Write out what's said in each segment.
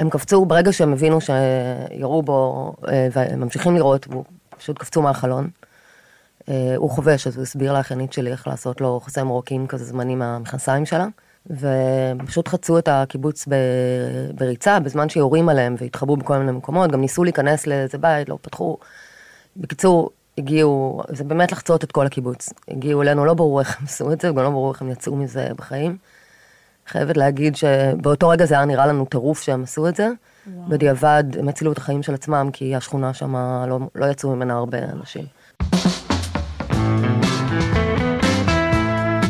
הם קפצו ברגע שהם הבינו שירו בו, אה, והם ממשיכים לראות, והוא פשוט קפצו מהחלון. אה, הוא חובש, אז הוא הסביר לאחיינית שלי איך לעשות לו חוסם רוקים כזה זמני מהמכנסיים שלה. ופשוט חצו את הקיבוץ. בריצה בזמן שיורים עליהם והתחבאו בכל מיני מקומות, גם ניסו להיכנס לאיזה בית, לא פתחו. בקיצור, הגיעו, זה באמת לחצות את כל הקיבוץ. הגיעו אלינו, לא ברור איך הם עשו את זה, וגם לא ברור איך הם יצאו מזה בחיים. חייבת להגיד שבאותו רגע זה היה נראה לנו טירוף שהם עשו את זה. וואו. בדיעבד הם הצילו את החיים של עצמם, כי השכונה שם לא, לא יצאו ממנה הרבה אנשים.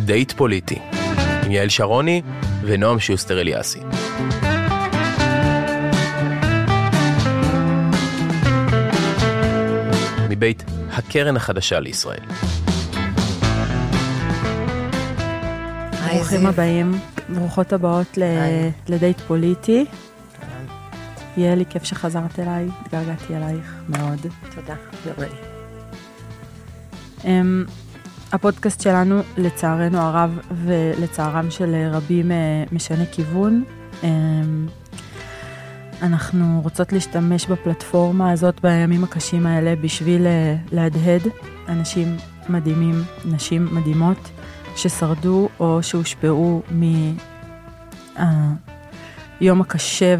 דייט פוליטי, עם יעל שרוני ונועם שוסטר אליאסי. מבית הקרן החדשה לישראל. ברוכים הבאים, ברוכות הבאות לדייט פוליטי. יעלי, כיף שחזרת אליי, התגעגעתי אלייך מאוד. תודה, יורי. אמ, הפודקאסט שלנו, לצערנו הרב ולצערם של רבים, אה, משנה כיוון. אמ, אנחנו רוצות להשתמש בפלטפורמה הזאת בימים הקשים האלה בשביל אה, להדהד אנשים מדהימים, נשים מדהימות, ששרדו או שהושפעו מהיום הקשה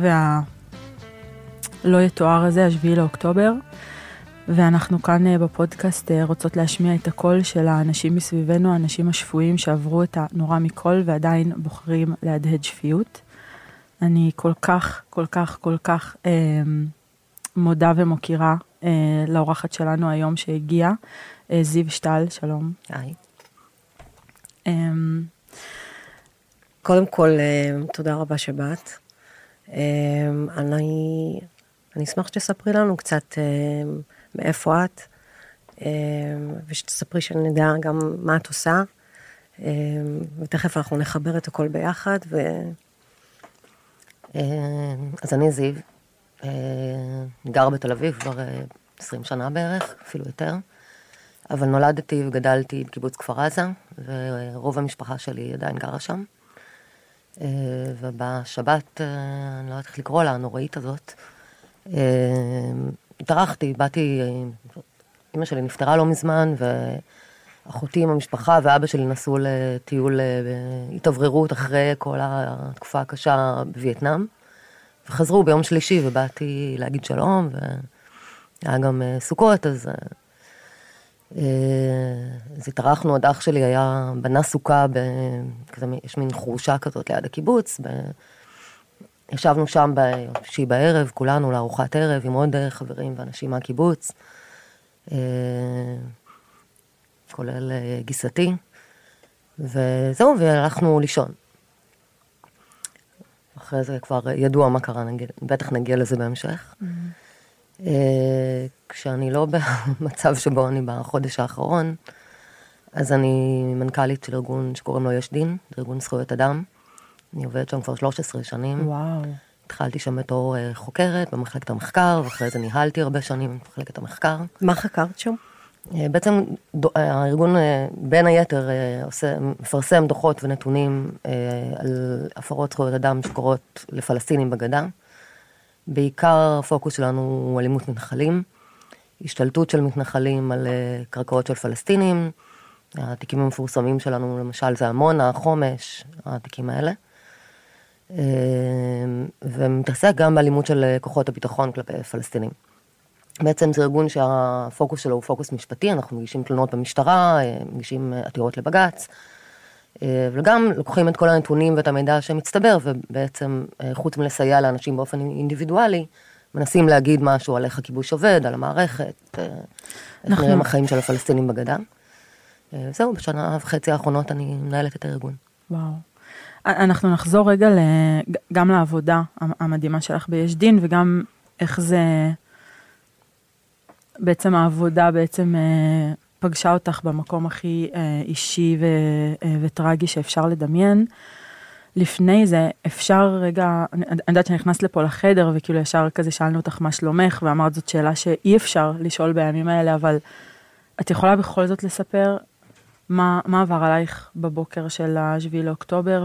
והלא יתואר הזה, השביעי לאוקטובר. ואנחנו כאן אה, בפודקאסט אה, רוצות להשמיע את הקול של האנשים מסביבנו, האנשים השפויים שעברו את הנורא מכל ועדיין בוחרים להדהד שפיות. אני כל כך, כל כך, כל כך אה, מודה ומוקירה אה, לאורחת שלנו היום שהגיעה, אה, זיו שטל, שלום. היי. אה, קודם כל, אה, תודה רבה שבאת. אה, אני, אני אשמח שתספרי לנו קצת מאיפה את, ושתספרי שנדע גם מה את עושה, ותכף אנחנו נחבר את הכל ביחד. ו... אז אני זיו, גר בתל אביב כבר 20 אה, שנה בערך, אפילו יותר, אבל נולדתי וגדלתי בקיבוץ כפר עזה, ורוב המשפחה שלי עדיין גרה שם. ובשבת, אני לא יודעת איך לקרוא לה, הנוראית הזאת, התארחתי, באתי, אימא שלי נפטרה לא מזמן, ואחותי עם המשפחה ואבא שלי נסעו לטיול התאווררות אחרי כל התקופה הקשה בווייטנאם, וחזרו ביום שלישי ובאתי להגיד שלום, והיה גם אה, סוכות, אז... אה, אה, אז התארחנו, עוד אח שלי היה, בנה סוכה, ב, כזה, יש מין חורשה כזאת ליד הקיבוץ, ב, ישבנו שם בשישי בערב, כולנו לארוחת ערב עם עוד חברים ואנשים מהקיבוץ, כולל גיסתי, וזהו, והלכנו לישון. אחרי זה כבר ידוע מה קרה, נגיד, בטח נגיע לזה בהמשך. Mm-hmm. כשאני לא במצב שבו אני בחודש האחרון, אז אני מנכ"לית של ארגון שקוראים לו יש דין, זה ארגון זכויות אדם. אני עובדת שם כבר 13 שנים. וואו. התחלתי שם בתור אה, חוקרת במחלקת המחקר, ואחרי זה ניהלתי הרבה שנים במחלקת המחקר. מה חקרת שם? אה, בעצם הארגון בין היתר עושה, מפרסם דוחות ונתונים על הפרות זכויות אדם שקורות לפלסטינים בגדה. בעיקר הפוקוס שלנו הוא אלימות מתנחלים, השתלטות של מתנחלים על קרקעות של פלסטינים. התיקים המפורסמים שלנו למשל זה עמונה, חומש, התיקים האלה. ומתעסק גם באלימות של כוחות הביטחון כלפי פלסטינים. בעצם זה ארגון שהפוקוס שלו הוא פוקוס משפטי, אנחנו מגישים תלונות במשטרה, מגישים עתירות לבג"ץ, וגם לוקחים את כל הנתונים ואת המידע שמצטבר, ובעצם חוץ מלסייע לאנשים באופן אינדיבידואלי, מנסים להגיד משהו על איך הכיבוש עובד, על המערכת, איך נראים החיים של הפלסטינים בגדה. זהו, בשנה וחצי האחרונות אני מנהלת את הארגון. וואו. אנחנו נחזור רגע גם לעבודה המדהימה שלך ביש דין, וגם איך זה... בעצם העבודה בעצם אה, פגשה אותך במקום הכי אה, אישי ו, אה, וטרגי שאפשר לדמיין. לפני זה אפשר רגע, אני יודעת שנכנסת לפה לחדר וכאילו ישר כזה שאלנו אותך מה שלומך ואמרת זאת שאלה שאי אפשר לשאול בימים האלה, אבל את יכולה בכל זאת לספר מה, מה עבר עלייך בבוקר של השביעי לאוקטובר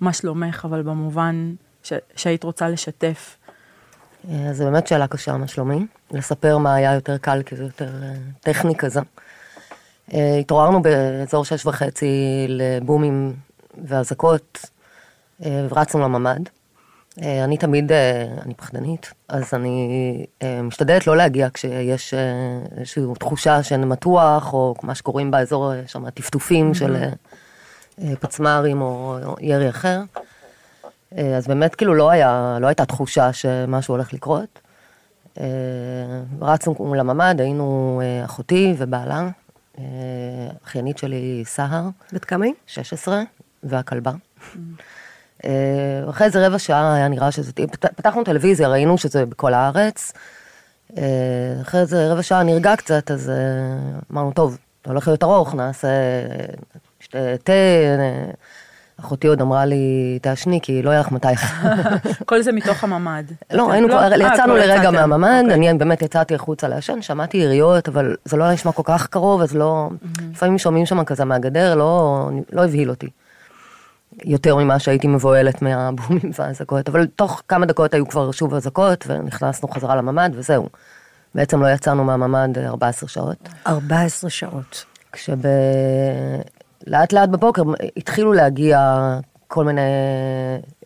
ומה שלומך, אבל במובן ש, שהיית רוצה לשתף? אה, זו באמת שאלה קשה, מה שלומי? לספר מה היה יותר קל, כי זה יותר אה, טכני כזה. אה, התעוררנו באזור שש וחצי לבומים ואזעקות, ורצנו לממ"ד. אני תמיד, אני פחדנית, אז אני משתדלת לא להגיע כשיש איזושהי תחושה שאני מתוח, או מה שקוראים באזור שם טפטופים mm-hmm. של פצמ"רים או ירי אחר. אה, אז באמת כאילו לא, היה, לא הייתה תחושה שמשהו הולך לקרות. אה, רצנו לממ"ד, היינו אה, אחותי ובעלה, אחיינית שלי סהר. בת כמה היא? 16, והכלבה. אחרי איזה רבע שעה היה נראה שזה, פתחנו טלוויזיה, ראינו שזה בכל הארץ. אחרי איזה רבע שעה נרגע קצת, אז אמרנו, טוב, זה הולך להיות ארוך, נעשה תה, אחותי עוד אמרה לי, תעשני, כי לא יהיה לך מתי. כל זה מתוך הממ"ד. לא, היינו כבר, לא? יצאנו אה, לרגע מהממ"ד, אוקיי. אני באמת יצאתי החוצה לעשן, שמעתי יריות, אבל זה לא נשמע כל כך קרוב, אז לא, לפעמים שומעים שם כזה מהגדר, לא, לא הבהיל אותי. יותר ממה שהייתי מבוהלת מהבומים והאזעקות, אבל תוך כמה דקות היו כבר שוב אזעקות, ונכנסנו חזרה לממ"ד, וזהו. בעצם לא יצאנו מהממ"ד 14 שעות. 14 שעות. כשב... לאט לאט בבוקר התחילו להגיע כל מיני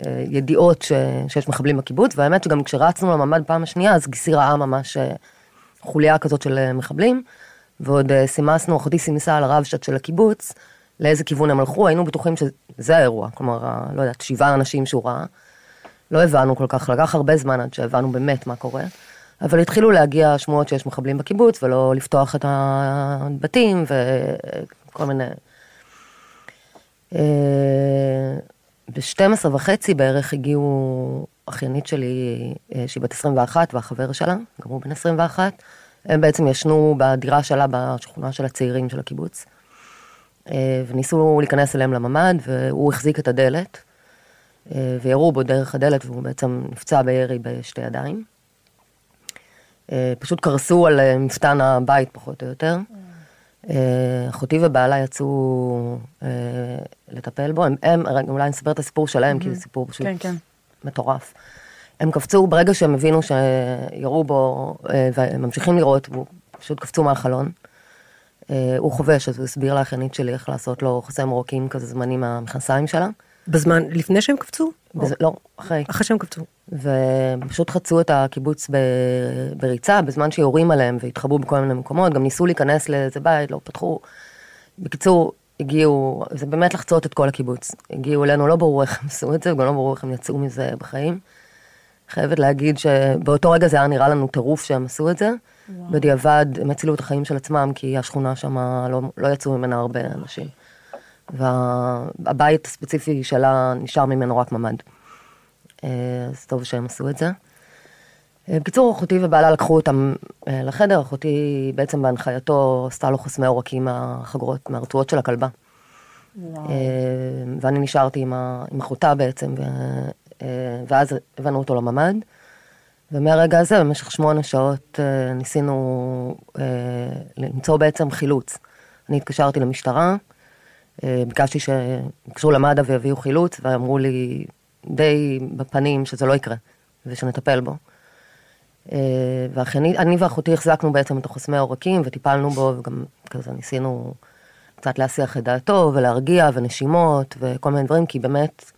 אה, ידיעות ש, שיש מחבלים בקיבוץ, והאמת שגם כשרצנו לממ"ד פעם השנייה, אז גיסי ראה ממש אה, חוליה כזאת של אה, מחבלים, ועוד סימסנו, אחותי סימסה על הרבש"ץ של הקיבוץ, לאיזה כיוון הם הלכו, היינו בטוחים שזה האירוע, כלומר, לא יודעת, שבעה אנשים שהוא ראה. לא הבנו כל כך, לקח הרבה זמן עד שהבנו באמת מה קורה. אבל התחילו להגיע שמועות שיש מחבלים בקיבוץ, ולא לפתוח את הבתים, וכל מיני ב-12 וחצי בערך הגיעו אחיינית שלי, אה, שהיא בת 21, והחבר שלה, גם הוא בן 21, הם בעצם ישנו בדירה שלה בשכונה של הצעירים של הקיבוץ. אה, וניסו להיכנס אליהם לממ"ד, והוא החזיק את הדלת, וירו בו דרך הדלת, והוא בעצם נפצע בירי בשתי ידיים. פשוט קרסו על מפתן הבית פחות או יותר. אה, אחותי ובעלה יצאו אה, לטפל בו, הם, הם אולי אני אספר את הסיפור שלהם, כי זה סיפור פשוט כן, כן. מטורף. הם קפצו, ברגע שהם הבינו שירו בו, אה, והם ממשיכים לראות, הם פשוט קפצו מהחלון. הוא חובש, אז הוא הסביר לאחיינית שלי איך לעשות לו חוסם רוקים כזה זמני מהמכנסיים שלה. בזמן, לפני שהם קפצו? בז... לא, אחרי. אחרי שהם קפצו. ופשוט חצו את הקיבוץ ב... בריצה, בזמן שיורים עליהם והתחבאו בכל מיני מקומות, גם ניסו להיכנס לאיזה בית, לא פתחו. בקיצור, הגיעו, זה באמת לחצות את כל הקיבוץ. הגיעו אלינו, לא ברור איך הם עשו את זה, גם לא ברור איך הם יצאו מזה בחיים. חייבת להגיד שבאותו רגע זה היה נראה לנו טירוף שהם עשו את זה. וואו. בדיעבד הם הצילו את החיים של עצמם, כי השכונה שם לא, לא יצאו ממנה הרבה אנשים. והבית הספציפי שלה נשאר ממנו רק ממ"ד. אה, אז טוב שהם עשו את זה. אה, בקיצור, אחותי ובעלה לקחו אותם אה, לחדר, אחותי בעצם בהנחייתו עשתה לו חוסמי עורקים מהחגורות, מהרצועות של הכלבה. וואו. ואני נשארתי עם, עם אחותה בעצם, ו, ואז הבאנו אותו לממ"ד. ומהרגע הזה, במשך שמונה שעות, ניסינו למצוא בעצם חילוץ. אני התקשרתי למשטרה, ביקשתי שיקשרו למד"א ויביאו חילוץ, ואמרו לי די בפנים שזה לא יקרה, ושנטפל בו. ואני ואחותי החזקנו בעצם את החוסמי העורקים וטיפלנו בו, וגם כזה ניסינו קצת להסיח את דעתו ולהרגיע ונשימות וכל מיני דברים, כי באמת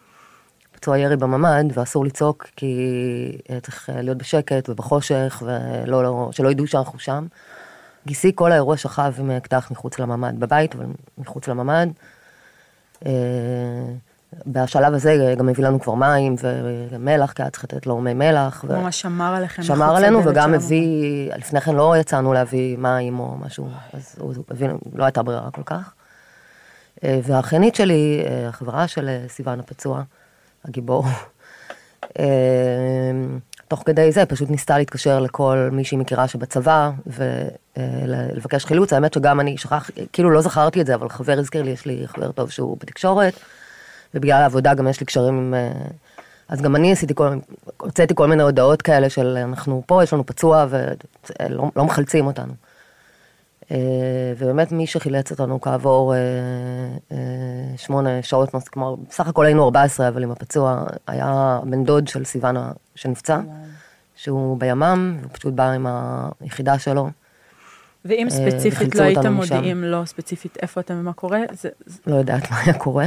פצוע ירי בממ"ד ואסור לצעוק כי צריך להיות בשקט ובחושך ולא, לא, שלא ידעו שאנחנו שם. גיסי כל האירוע שכב עם אקדח מחוץ לממ"ד, בבית, אבל מחוץ לממ"ד. אה, בשלב הזה גם הביא לנו כבר מים ומלח, כי היה צריך לתת לו מי מלח. הוא ממש שמר עליכם. שמר עלינו וגם הביא, לפני כן לא יצאנו להביא מים או משהו, אז הוא הביא, לא הייתה ברירה כל כך. אה, והאחיינית שלי, אה, החברה של סיוון הפצוע, הגיבור, תוך כדי זה פשוט ניסתה להתקשר לכל מי שהיא מכירה שבצבא ולבקש חילוץ. האמת שגם אני שכח, כאילו לא זכרתי את זה, אבל חבר הזכיר לי, יש לי חבר טוב שהוא בתקשורת, ובגלל העבודה גם יש לי קשרים עם... אז גם אני עשיתי כל, הוצאתי כל מיני הודעות כאלה של אנחנו פה, יש לנו פצוע ולא לא מחלצים אותנו. אה, ובאמת מי שחילץ אותנו כעבור אה, אה, שמונה שעות, כלומר, בסך הכל היינו 14, אבל עם הפצוע, היה בן דוד של סיוונה שנפצע, שהוא בימ"מ, הוא פשוט בא עם היחידה שלו. ואם ספציפית לא הייתם. מודיעים לו ספציפית איפה אתם ומה קורה, לא יודעת מה היה קורה.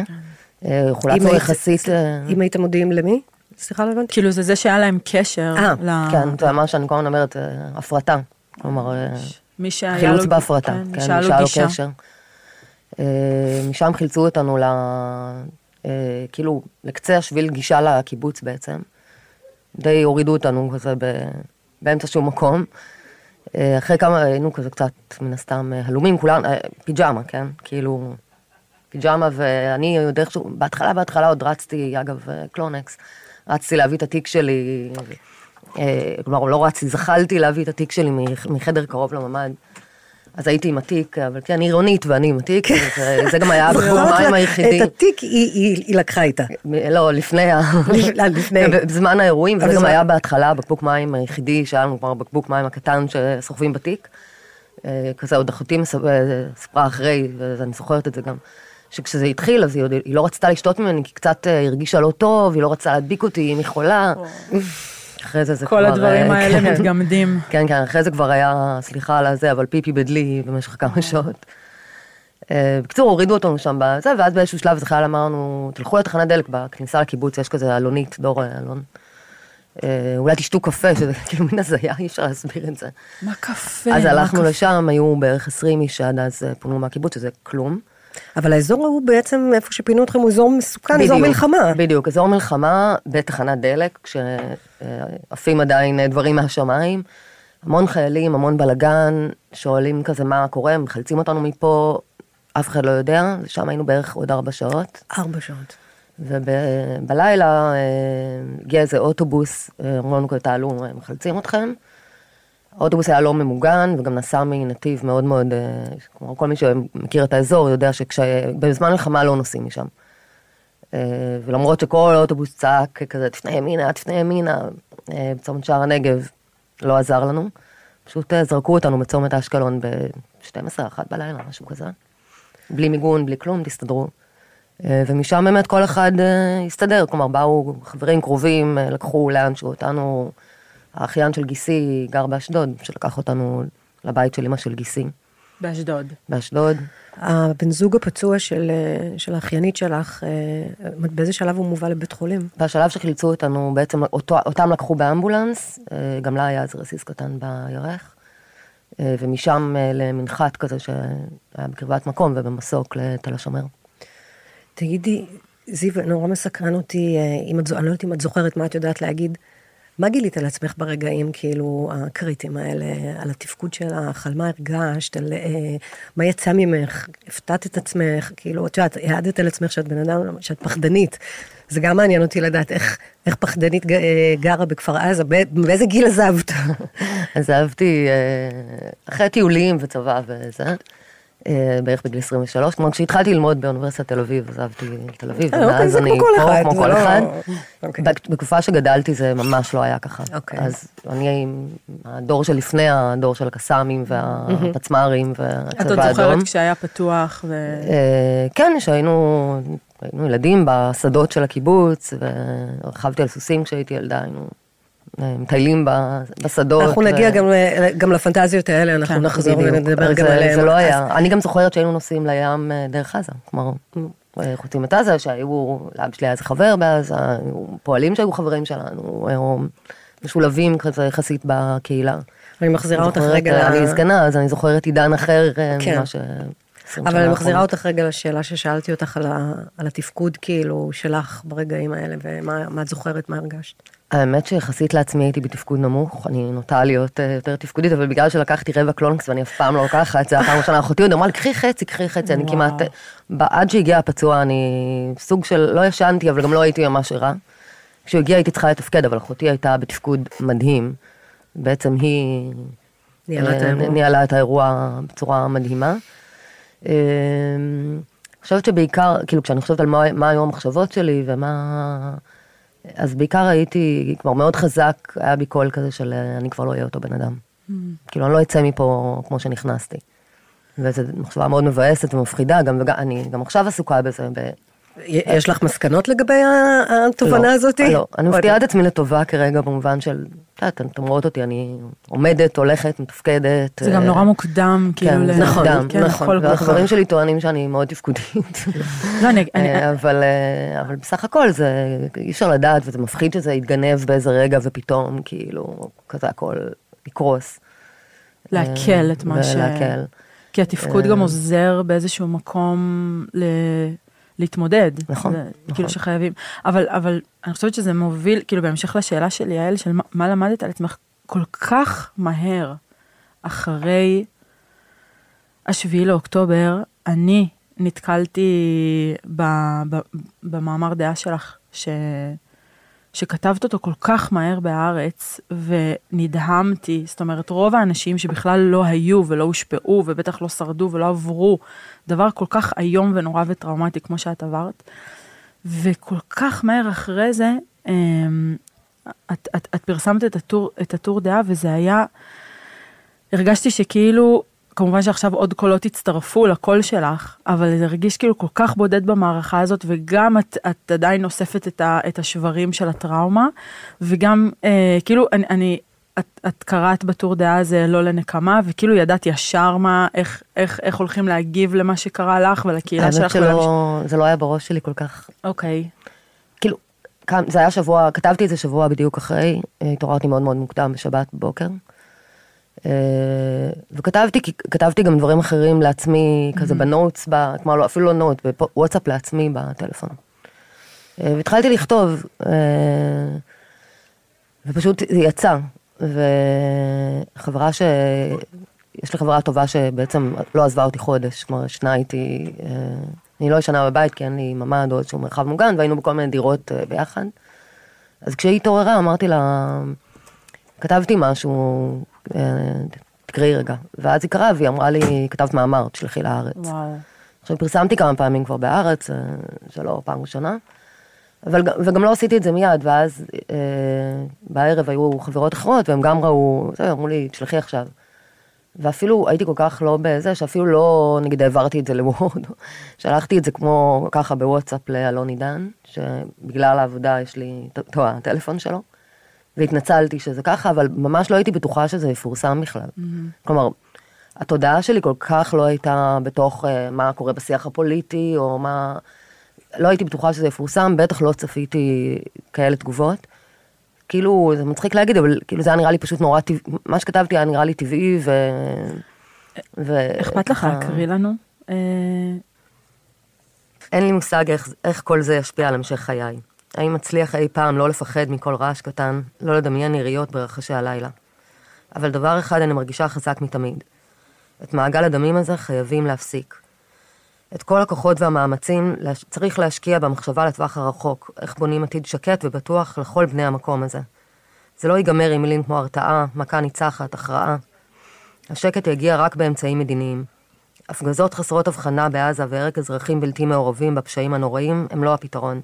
אם חולצנו יחסית... אם היית מודיעים למי? סליחה, לא הבנתי. כאילו זה זה שהיה להם קשר. אה, כן, זה מה שאני כל הזמן אומרת, הפרטה. כלומר, מי שהיה לו... חילוץ בהפרטה, כן, כן, מי לו שהיה לו. קשר. אה, משם חילצו אותנו ל... אה, כאילו, לקצה השביל גישה לקיבוץ בעצם. די הורידו אותנו כזה ב... באמצע שום מקום. אה, אחרי כמה, היינו כזה קצת, מן הסתם, הלומים, אה, פיג'מה, כן? כאילו, פיג'מה, ואני עוד איכשהו, בהתחלה, בהתחלה עוד רצתי, אגב, קלונקס, רצתי להביא את התיק שלי, אה, כלומר, לא רצתי, זחלתי להביא את התיק שלי מח- מחדר קרוב לממ"ד. אז הייתי עם התיק, אבל כן, אני עירונית ואני עם התיק, זה- זה גם היה הבקבוק זכרת מים לה- היחידי. את התיק היא- לקחה איתה. לא, לפני. בזמן האירועים, אבל גם זה- היה בהתחלה הבקבוק מים היחידי שהיה לנו כבר בקבוק מים הקטן שסוחבים בתיק. אה, כזה עוד אחותי מספ- אה, סיפרה אחרי, ואני זוכרת את זה גם, שכשזה התחיל אז היא, לא רצתה לשתות ממני כי קצת אה, הרגישה לא טוב, היא לא רצתה להדביק אותי, היא חולה. אחרי זה זה כבר... כל הדברים אה, האלה כן. מתגמדים. כן, כן, אחרי זה כבר היה, סליחה על הזה, אבל פיפי בדלי במשך כמה שעות. אה, בקיצור, הורידו אותנו שם בזה, ואז באיזשהו שלב זה חייל אמרנו, תלכו לתחנת דלק בכניסה לקיבוץ, יש כזה אלונית, דור אה, אלון. אה, אולי תשתו קפה, שזה כאילו מין הזיה, אי אפשר להסביר את זה. מה קפה? אז הלכנו? לשם, היו בערך 20 איש שעד אז אה, פונו מהקיבוץ, שזה כלום. אבל האזור ההוא בעצם, איפה שפינו אתכם, הוא אזור מסוכן, אזור בדיוק, מלחמה. בדיוק, אזור מלחמה בתחנת דלק, כשעפים עדיין אה, דברים מהשמיים. המון חיילים, המון בלאגן, שואלים כזה מה קורה, מחלצים אותנו מפה, אף אחד לא יודע, שם היינו בערך עוד ארבע שעות. ארבע שעות. ובלילה הגיע איזה אוטובוס, אה, אמרו לנו תעלו, אה, מחלצים אתכם. האוטובוס היה לא ממוגן וגם נסע מנתיב מאוד מאוד, אה, כלומר כל מי שמכיר את האזור יודע שבזמן מלחמה לא נוסעים משם. אה, ולמרות שכל האוטובוס צעק כזה, תפנה ימינה, תפנה ימינה, אה, בצומת שער הנגב, לא עזר לנו. פשוט זרקו אותנו בצומת אשקלון ב-12, 1 בלילה, משהו כזה. בלי מיגון, בלי כלום, תסתדרו. ומשם באמת כל אחד הסתדר, כלומר באו חברים קרובים, לקחו לאנשהו אותנו, האחיין של גיסי גר באשדוד, שלקח אותנו לבית של אמא של גיסי, באשדוד. באשדוד. הבן זוג הפצוע של, אה, של האחיינית שלך, אה, באיזה שלב הוא מובא לבית חולים? בשלב שחילצו אותנו, בעצם אותו, אותם לקחו באמבולנס, אה, גם לה היה איזה רסיס קטן בירך, אה, ומשם אה, למנחת כזה שהיה בקרבת מקום ובמסוק לתל השומר. תגידי, זיו, נורא מסקרן אותי, אה, אם את, זו- אני לא יודעת אם את זוכרת מה את יודעת להגיד. מה גילית על עצמך ברגעים כאילו הקריטיים האלה, על התפקוד שלך, על מה הרגשת, על אה, מה יצא ממך, הפתעת את עצמך, כאילו, את יודעת, העדת על עצמך שאת בן אדם, שאת פחדנית. זה גם מעניין אותי לדעת איך, איך פחדנית אה, גרה בכפר עזה, בא- באיזה גיל עזבת? עזבתי אה, אחרי טיולים וצבא וזה, בערך בגיל 23, כלומר כשהתחלתי ללמוד באוניברסיטת תל אביב, עזבתי לתל אביב, אה, אוקיי, ומאז זה אני פה, כמו כל לא- אחד. אוקיי. בת- בתקופה שגדלתי זה ממש לא היה ככה. אוקיי. אז אני הדור שלפני הדור של הקסאמים והפצמ"רים והצבא את עוד האדום. זוכרת כשהיה פתוח ו... אה, כן, שהיינו היינו ילדים בשדות של הקיבוץ, ורכבתי על סוסים כשהייתי ילדה, היינו אה, מטיילים בשדות. אנחנו ו- נגיע גם, ל- גם לפנטזיות האלה, אנחנו כן, נחזור בדיוק. ונדבר אז גם זה- עליהם. זה לא אז- היה, אני גם זוכרת שהיינו נוסעים לים אה, דרך עזה, כלומר, אה, חוצים את עזה, שהיו, לאבא שלי היה איזה חבר בעזה, פועלים שהיו חברים שלנו, משולבים כזה יחסית בקהילה. אני מחזירה אותך רגע, אה, אני זקנה, אז אני זוכרת עידן אחר אה, כן. ממה ש... 20 אבל אני מחזירה. אותך רגע לשאלה ששאלתי אותך על, ה, על התפקוד כאילו שלך ברגעים האלה, ומה מה את זוכרת, מה הרגשת. האמת שיחסית לעצמי הייתי בתפקוד נמוך, אני נוטה להיות אה, יותר תפקודית, אבל בגלל שלקחתי רבע קלונקס ואני אף פעם לא לוקחת, זה הפעם הראשונה, אחותי עוד אמרה לי, קחי חצי, קחי חצי, אני. כמעט, ב- עד שהגיע הפצוע אני סוג של, לא ישנתי, אבל גם לא הייתי ממש ערה. כשהוא הגיע הייתי צריכה לתפקד, אבל אחותי הייתה בתפקוד מדהים. בעצם היא ניהלה את אה, האירוע. בצורה מדהימה. אה, אני חושבת שבעיקר, כאילו כשאני חושבת על מה, מה היו המחשבות שלי ומה... אז בעיקר הייתי כבר מאוד חזק, היה בי קול כזה של אני כבר לא אהיה אותו בן אדם. כאילו אני לא אצא מפה כמו שנכנסתי. וזו מחשבה מאוד מבאסת ומפחידה, גם, וגם, אני גם עכשיו עסוקה בזה. יש לך מסקנות לגבי התובנה לא, הזאת? לא, אני מפתיעה את עצמי לטובה כרגע במובן של, את יודעת, אתם רואות אותי, אני עומדת, הולכת, מתפקדת. זה גם אה, נורא מוקדם, כאילו, כן, זה נכון, מוקדם, כן, נכון, כך- והחברים שלי טוענים שאני מאוד תפקודית. לא, אני- אני- אה, אבל, אה, אבל בסך הכל זה, אי אפשר לדעת, וזה מפחיד שזה יתגנב באיזה רגע ופתאום, כאילו, כזה הכל יקרוס. לעכל אה, את מה ש... ולעכל. כי התפקוד אה. גם עוזר באיזשהו מקום ל... להתמודד. נכון, זה, נכון. כאילו שחייבים. אבל, אבל אני חושבת שזה מוביל, כאילו בהמשך לשאלה של יעל, של מה, מה למדת על עצמך כל כך מהר אחרי השביעי לאוקטובר, אני נתקלתי ב, ב, במאמר דעה שלך, ש... שכתבת אותו כל כך מהר בהארץ, ונדהמתי, זאת אומרת, רוב האנשים שבכלל לא היו ולא הושפעו, ובטח לא שרדו ולא עברו דבר כל כך איום ונורא וטראומטי כמו שאת עברת, וכל כך מהר אחרי זה, אמ, את, את, את פרסמת את הטור, את הטור דעה, וזה היה, הרגשתי שכאילו, כמובן שעכשיו עוד קולות הצטרפו לקול שלך, אבל זה הרגיש כאילו כל כך בודד במערכה הזאת, וגם את, את עדיין אוספת את, ה, את השברים של הטראומה, וגם אה, כאילו אני, אני את, את קראת בטור דעה הזה לא לנקמה, וכאילו ידעת ישר מה, איך, איך, איך הולכים להגיב למה שקרה לך ולקהילה האמת שלך. שלא, זה לא היה בראש שלי כל כך. אוקיי. כאילו, זה היה שבוע, כתבתי את זה שבוע בדיוק אחרי, אה, התעוררתי מאוד מאוד מוקדם בשבת בבוקר. אה, וכתבתי, כתבתי גם דברים אחרים לעצמי, כזה בנוטס, ב- כלומר לא, אפילו לא נוט, בוואטסאפ לעצמי בטלפון. אה, והתחלתי לכתוב, אה, ופשוט זה יצא. וחברה ש... יש לי חברה טובה שבעצם לא עזבה אותי חודש, כלומר ישנה איתי, אני לא ישנה בבית כי אין לי ממ"ד או איזשהו מרחב מוגן, והיינו בכל מיני דירות ביחד. אז כשהיא התעוררה אמרתי לה, כתבתי משהו, תקראי רגע. ואז היא קראה והיא אמרה לי, כתבת מאמר, תשלחי לארץ. וואו. עכשיו פרסמתי כמה פעמים כבר בארץ, אה, זה לא פעם ראשונה, אבל, וגם לא עשיתי את זה מיד, ואז אה, בערב היו חברות אחרות, והם גם ראו, זה, אמרו לי, תשלחי עכשיו. ואפילו הייתי כל כך לא בזה, שאפילו לא, נגיד, העברתי את זה לוורד, שלחתי את זה כמו ככה בוואטסאפ לאלון עידן, שבגלל העבודה יש לי את הטלפון שלו, והתנצלתי שזה ככה, אבל ממש לא הייתי בטוחה שזה יפורסם בכלל. כלומר, התודעה שלי כל כך לא הייתה בתוך אה, מה קורה בשיח הפוליטי, או מה... לא הייתי בטוחה שזה יפורסם, בטח לא צפיתי כאלה תגובות. כאילו, זה מצחיק להגיד, אבל כאילו זה היה נראה לי פשוט נורא טבעי, מה שכתבתי היה נראה לי טבעי, ו... ו... אכפת לך להקריא לנו? אה, אין לי מושג איך, איך כל זה ישפיע על המשך חיי. האם אצליח אי פעם לא לפחד מכל רעש קטן, לא לדמיין יריות ברחשי הלילה. אבל דבר אחד אני מרגישה חזק מתמיד. את מעגל הדמים הזה חייבים להפסיק. את כל הכוחות והמאמצים. צריך להשקיע במחשבה לטווח הרחוק, איך בונים עתיד שקט ובטוח לכל בני המקום הזה. זה לא ייגמר עם מילים כמו הרתעה, מכה ניצחת, הכרעה. השקט יגיע רק באמצעים מדיניים. הפגזות חסרות הבחנה בעזה והרג אזרחים בלתי מעורבים בפשעים הנוראים הם לא הפתרון.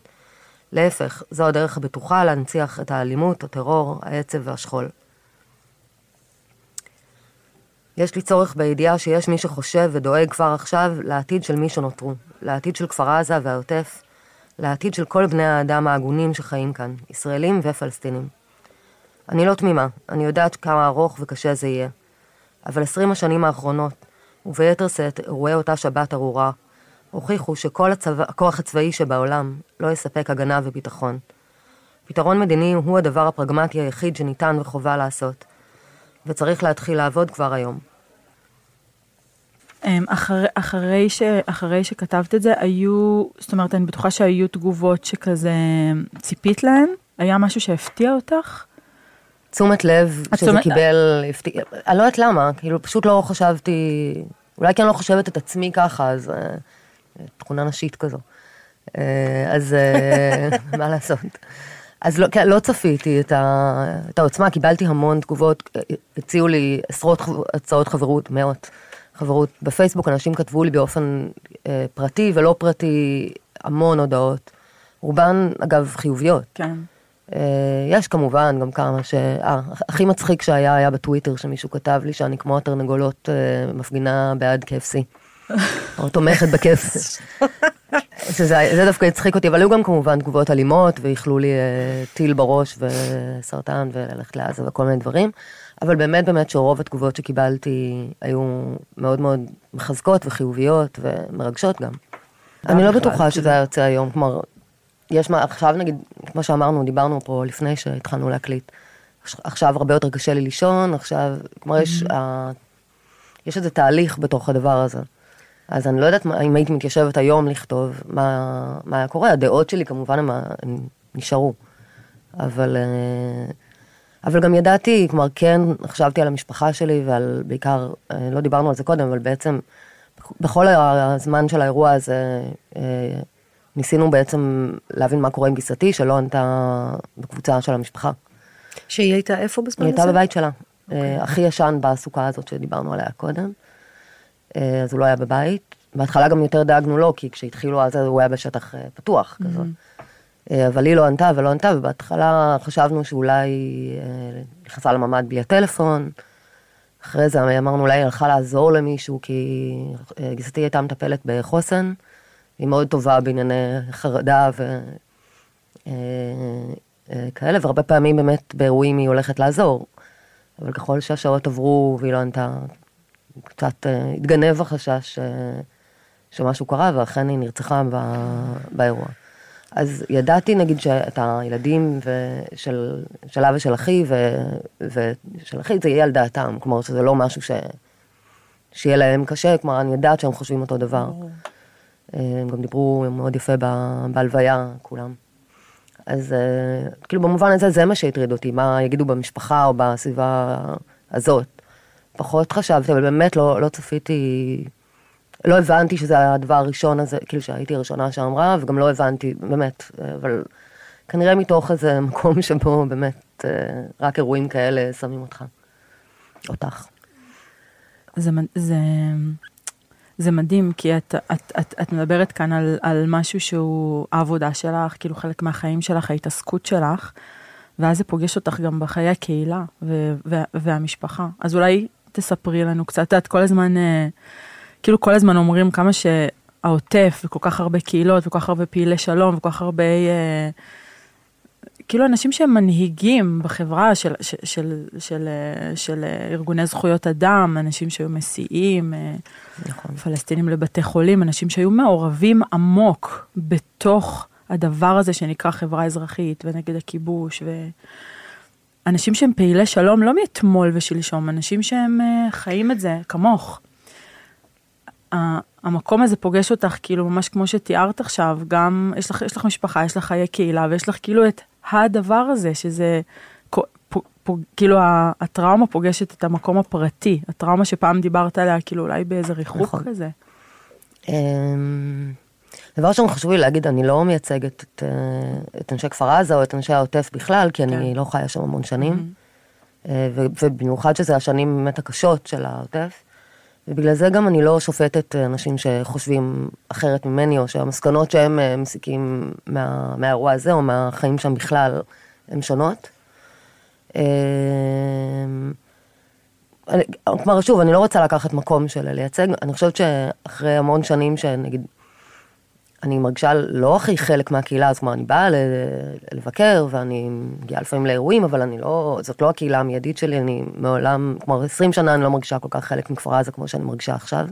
להפך, זו הדרך הבטוחה להנציח את האלימות, הטרור, העצב והשכול. יש לי צורך בידיעה שיש מי שחושב ודואג כבר עכשיו לעתיד של מי שנותרו, לעתיד של כפר עזה והעוטף, לעתיד של כל בני האדם ההגונים שחיים כאן, ישראלים ופלסטינים. אני לא תמימה, אני יודעת כמה ארוך וקשה זה יהיה. אבל עשרים השנים האחרונות, וביתר שאת אירועי אותה שבת ארורה, הוכיחו שכל הצבא, הכוח הצבאי שבעולם לא יספק הגנה וביטחון. פתרון מדיני הוא הדבר הפרגמטי היחיד שניתן וחובה לעשות, וצריך להתחיל לעבוד כבר היום. אמ, אחרי, אחרי, ש, אחרי שכתבת את זה, היו, זאת אומרת, אני בטוחה שהיו תגובות שכזה ציפית להן? היה משהו שהפתיע אותך? תשומת לב שזה תשומת- קיבל, הפתיע, אני לא יודעת למה, כאילו פשוט לא חשבתי, אולי כי אני לא חושבת את עצמי ככה, אז אה, תכונה נשית כזו. אה, אז אה, מה לעשות? אז לא, כן, לא צפיתי את, ה, את העוצמה, קיבלתי המון תגובות, אה, הציעו לי עשרות הצעות חברות, מאות חברות. בפייסבוק אנשים כתבו לי באופן אה, פרטי ולא פרטי המון הודעות. רובן, אגב, חיוביות. כן. אה, יש כמובן גם כמה ש... אה, הכי מצחיק שהיה היה בטוויטר שמישהו כתב לי שאני כמו התרנגולות אה, מפגינה בעד KFC. או תומכת בכיף. שזה זה דווקא הצחיק אותי, אבל היו גם כמובן תגובות אלימות, ואיחלו לי אה, טיל בראש וסרטן וללכת לעזה וכל מיני דברים. אבל באמת באמת שרוב התגובות שקיבלתי היו מאוד מאוד מחזקות וחיוביות ומרגשות גם. אני לא בטוחה שזה היה יוצא היום, כלומר, יש מה, עכשיו נגיד, כמו שאמרנו, דיברנו פה לפני שהתחלנו להקליט. עכשיו הרבה יותר קשה לי לישון, עכשיו, כלומר יש, יש איזה תהליך בתוך הדבר הזה. אז אני לא יודעת מה- אם הייתי מתיישבת היום לכתוב, מה, מה היה קורה, הדעות שלי כמובן הם, הם נשארו. אבל, אה, אבל גם ידעתי, כלומר כן חשבתי על המשפחה שלי ועל בעיקר, אה, לא דיברנו על זה קודם, אבל בעצם בכל הזמן של האירוע הזה אה, ניסינו בעצם להבין מה קורה עם גיסתי שלא ענתה בקבוצה של המשפחה. שהיא הייתה איפה בזמן היא הזה? הייתה בבית שלה, אה, הכי ישן בסוכה הזאת שדיברנו עליה קודם. אה, אז הוא לא היה בבית. בהתחלה גם יותר דאגנו לו, כי כשהתחילו אז הוא היה בשטח אה, פתוח כזאת. אה, אבל היא לא ענתה ולא ענתה, ובהתחלה חשבנו שאולי נכנסה לממ"ד בלי הטלפון. אחרי זה אמרנו אולי היא הלכה לעזור למישהו, כי גיסתי הייתה מטפלת בחוסן, היא מאוד טובה בענייני חרדה ו... אה, אה, כאלה, והרבה פעמים באמת באירועים היא הולכת לעזור. אבל ככל שהשעות עברו והיא לא ענתה, קצת אה, התגנב החשש אה, שמשהו קרה, ואכן היא נרצחה ב- באירוע. אז ידעתי נגיד שאת הילדים של, שלה ושל אחי ו- ושל אחי, זה יהיה על דעתם, כלומר שזה לא משהו ש... שיהיה להם קשה, כלומר אני יודעת שהם חושבים אותו דבר. אה, הם גם דיברו מאוד יפה בהלוויה, כולם. אז כאילו במובן הזה זה מה שהטריד אותי, מה יגידו במשפחה או בסביבה הזאת. פחות חשבתי, אבל באמת לא, לא צפיתי, לא הבנתי שזה הדבר הראשון הזה, כאילו שהייתי הראשונה שאמרה, וגם לא הבנתי, באמת, אבל כנראה מתוך איזה מקום שבו באמת אה, רק אירועים כאלה שמים אותך, אותך. זה, זה, זה מדהים, כי את, את, את, את מדברת כאן על, על משהו שהוא העבודה שלך, כאילו חלק מהחיים שלך, ההתעסקות שלך, ואז זה פוגש אותך גם בחיי הקהילה ו, ו, והמשפחה. אז אולי תספרי לנו קצת, את יודעת, כל הזמן, אה, כאילו כל הזמן אומרים כמה שהעוטף, וכל כך הרבה קהילות, וכל כך הרבה פעילי שלום, וכל כך הרבה... אה, כאילו אנשים שהם מנהיגים בחברה של, של, של, של, אה, של אה, ארגוני זכויות אדם, אנשים שהיו מסיעים, נכון. פלסטינים לבתי חולים, אנשים שהיו מעורבים עמוק בתוך הדבר הזה שנקרא חברה אזרחית ונגד הכיבוש, ואנשים שהם פעילי שלום לא מאתמול ושלשום, אנשים שהם אה, חיים את זה כמוך. המקום הזה פוגש אותך כאילו ממש כמו שתיארת עכשיו, גם יש לך, יש לך משפחה, יש לך חיי קהילה ויש לך כאילו את הדבר הזה שזה כאילו הטראומה פוגשת את המקום הפרטי, הטראומה שפעם דיברת עליה כאילו אולי באיזה ריחוק נכון. כזה. דבר ראשון חשוב לי להגיד, אני לא מייצגת את, אה, את אנשי כפר עזה או את אנשי העוטף בכלל, כי כן. אני לא חיה שם המון שנים, ו- ובמיוחד שזה השנים באמת הקשות של העוטף. ובגלל זה גם אני לא שופטת אנשים שחושבים אחרת ממני, או שהמסקנות שהם אה, מסיקים מה, מהאירוע הזה, או מהחיים שם בכלל, הן שונות. אני- כלומר, שוב, אני לא רוצה לקחת מקום של לייצג, אני חושבת שאחרי המון שנים שנגיד, אני מרגישה לא הכי חלק מהקהילה, אז כלומר, אני באה לבקר, ואני מגיעה לפעמים לאירועים, אבל אני לא, זאת לא הקהילה המיידית שלי, אני מעולם, כלומר, 20 שנה אני לא מרגישה כל כך חלק מכפר עזה כמו שאני מרגישה עכשיו.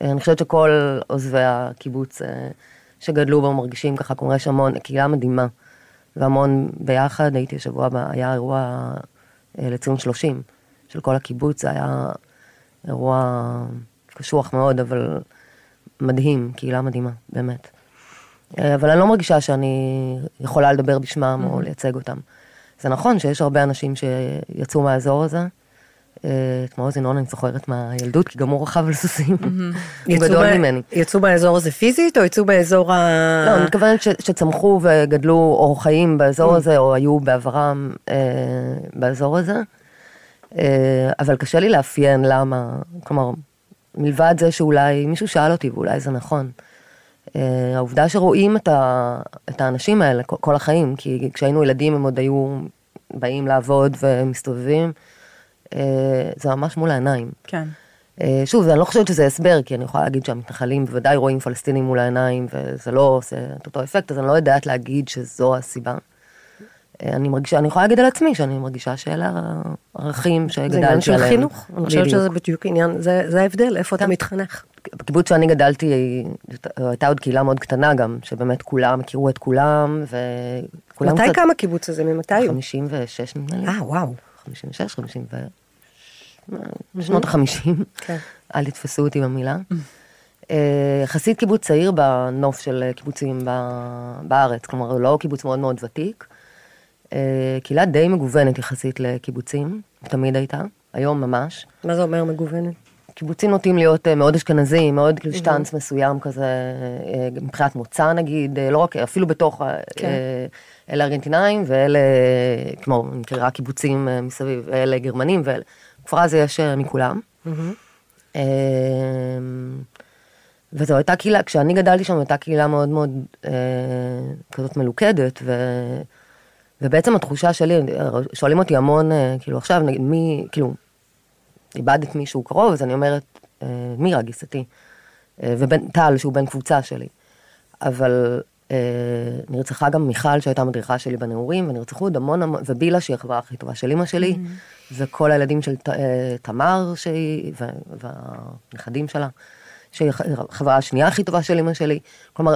אני חושבת שכל עוזבי הקיבוץ אה, שגדלו בו מרגישים ככה, כלומר, יש המון, קהילה מדהימה, והמון ביחד, הייתי השבוע, היה אירוע אה, לציון 30 של כל הקיבוץ, זה היה אירוע קשוח מאוד, אבל מדהים, קהילה מדהימה, באמת. אה, אבל אני לא מרגישה שאני יכולה לדבר בשמם או לייצג אותם. זה נכון שיש הרבה אנשים שיצאו מהאזור הזה. אה, את מעוז ינון אני זוכרת מהילדות, כי גם הוא רכב על סוסים. הוא יצאו גדול ממני. יצאו באזור הזה פיזית, או יצאו באזור ה... לא, אני מתכוונת שצמחו וגדלו או חיים באזור הזה, או היו בעברם אה, באזור הזה. אבל קשה לי לאפיין למה, כלומר, מלבד זה שאולי מישהו שאל אותי, ואולי זה נכון. אה, העובדה שרואים את, ה, את האנשים האלה כל, כל החיים, כי כשהיינו ילדים הם עוד היו באים לעבוד ומסתובבים, אה, זה ממש מול העיניים. כן. אה, שוב, אני לא חושבת שזה הסבר, כי אני יכולה להגיד שהמתנחלים בוודאי רואים פלסטינים מול העיניים, וזה לא עושה את אותו אפקט, אז אני לא יודעת להגיד שזו הסיבה. אני מרגישה, אני יכולה להגיד על עצמי שאני מרגישה שאלה הערכים זה שגדלתי עניין עליהם. של חינוך, אני חושבת. שזה בדיוק עניין, זה זה ההבדל, איפה אתה. מתחנך. בקיבוץ שאני גדלתי, הייתה עוד קהילה מאוד קטנה גם, שבאמת כולם הכירו את כולם, וכולם מתי קם הקיבוץ הזה? ממתי הוא? 56 נדמה לי. אה, וואו. 56, 50 ו... בשנות ה-50, כן. אל תתפסו אותי במילה. אה, יחסית קיבוץ צעיר בנוף של קיבוצים בארץ, כלומר לא קיבוץ מאוד מאוד ותיק. אה, קהילה די מגוונת יחסית לקיבוצים, תמיד הייתה, היום ממש. מה זה אומר מגוונת? קיבוצים נוטים להיות אה, מאוד אשכנזים, מאוד כאילו שטאנץ מסוים כזה, אה, מבחינת מוצא נגיד, לא רק, אפילו בתוך, כן. אלה ארגנטינאים ואלה, כמו, מכירה קיבוצים מסביב, אלה גרמנים, וכפר עזה יש מכולם. אה, וזו הייתה קהילה, כשאני גדלתי שם הייתה קהילה מאוד מאוד כזאת מלוכדת, ו, ובעצם התחושה שלי, שואלים אותי המון, אה, כאילו עכשיו, נגיד, מי, כאילו, איבדת מישהו קרוב, אז אני אומרת, אה, מירה גיסתי, אה, ובן טל שהוא בן קבוצה שלי. אבל אה, נרצחה גם מיכל שהייתה מדריכה שלי בנעורים, ונרצחו עוד המון המון, ובילה שהיא החברה הכי טובה של אימא שלי, וכל הילדים של ת- אה, תמר שהיא, ו- והנכדים שלה, שהיא הח- החברה השנייה הכי טובה של אימא שלי. כלומר,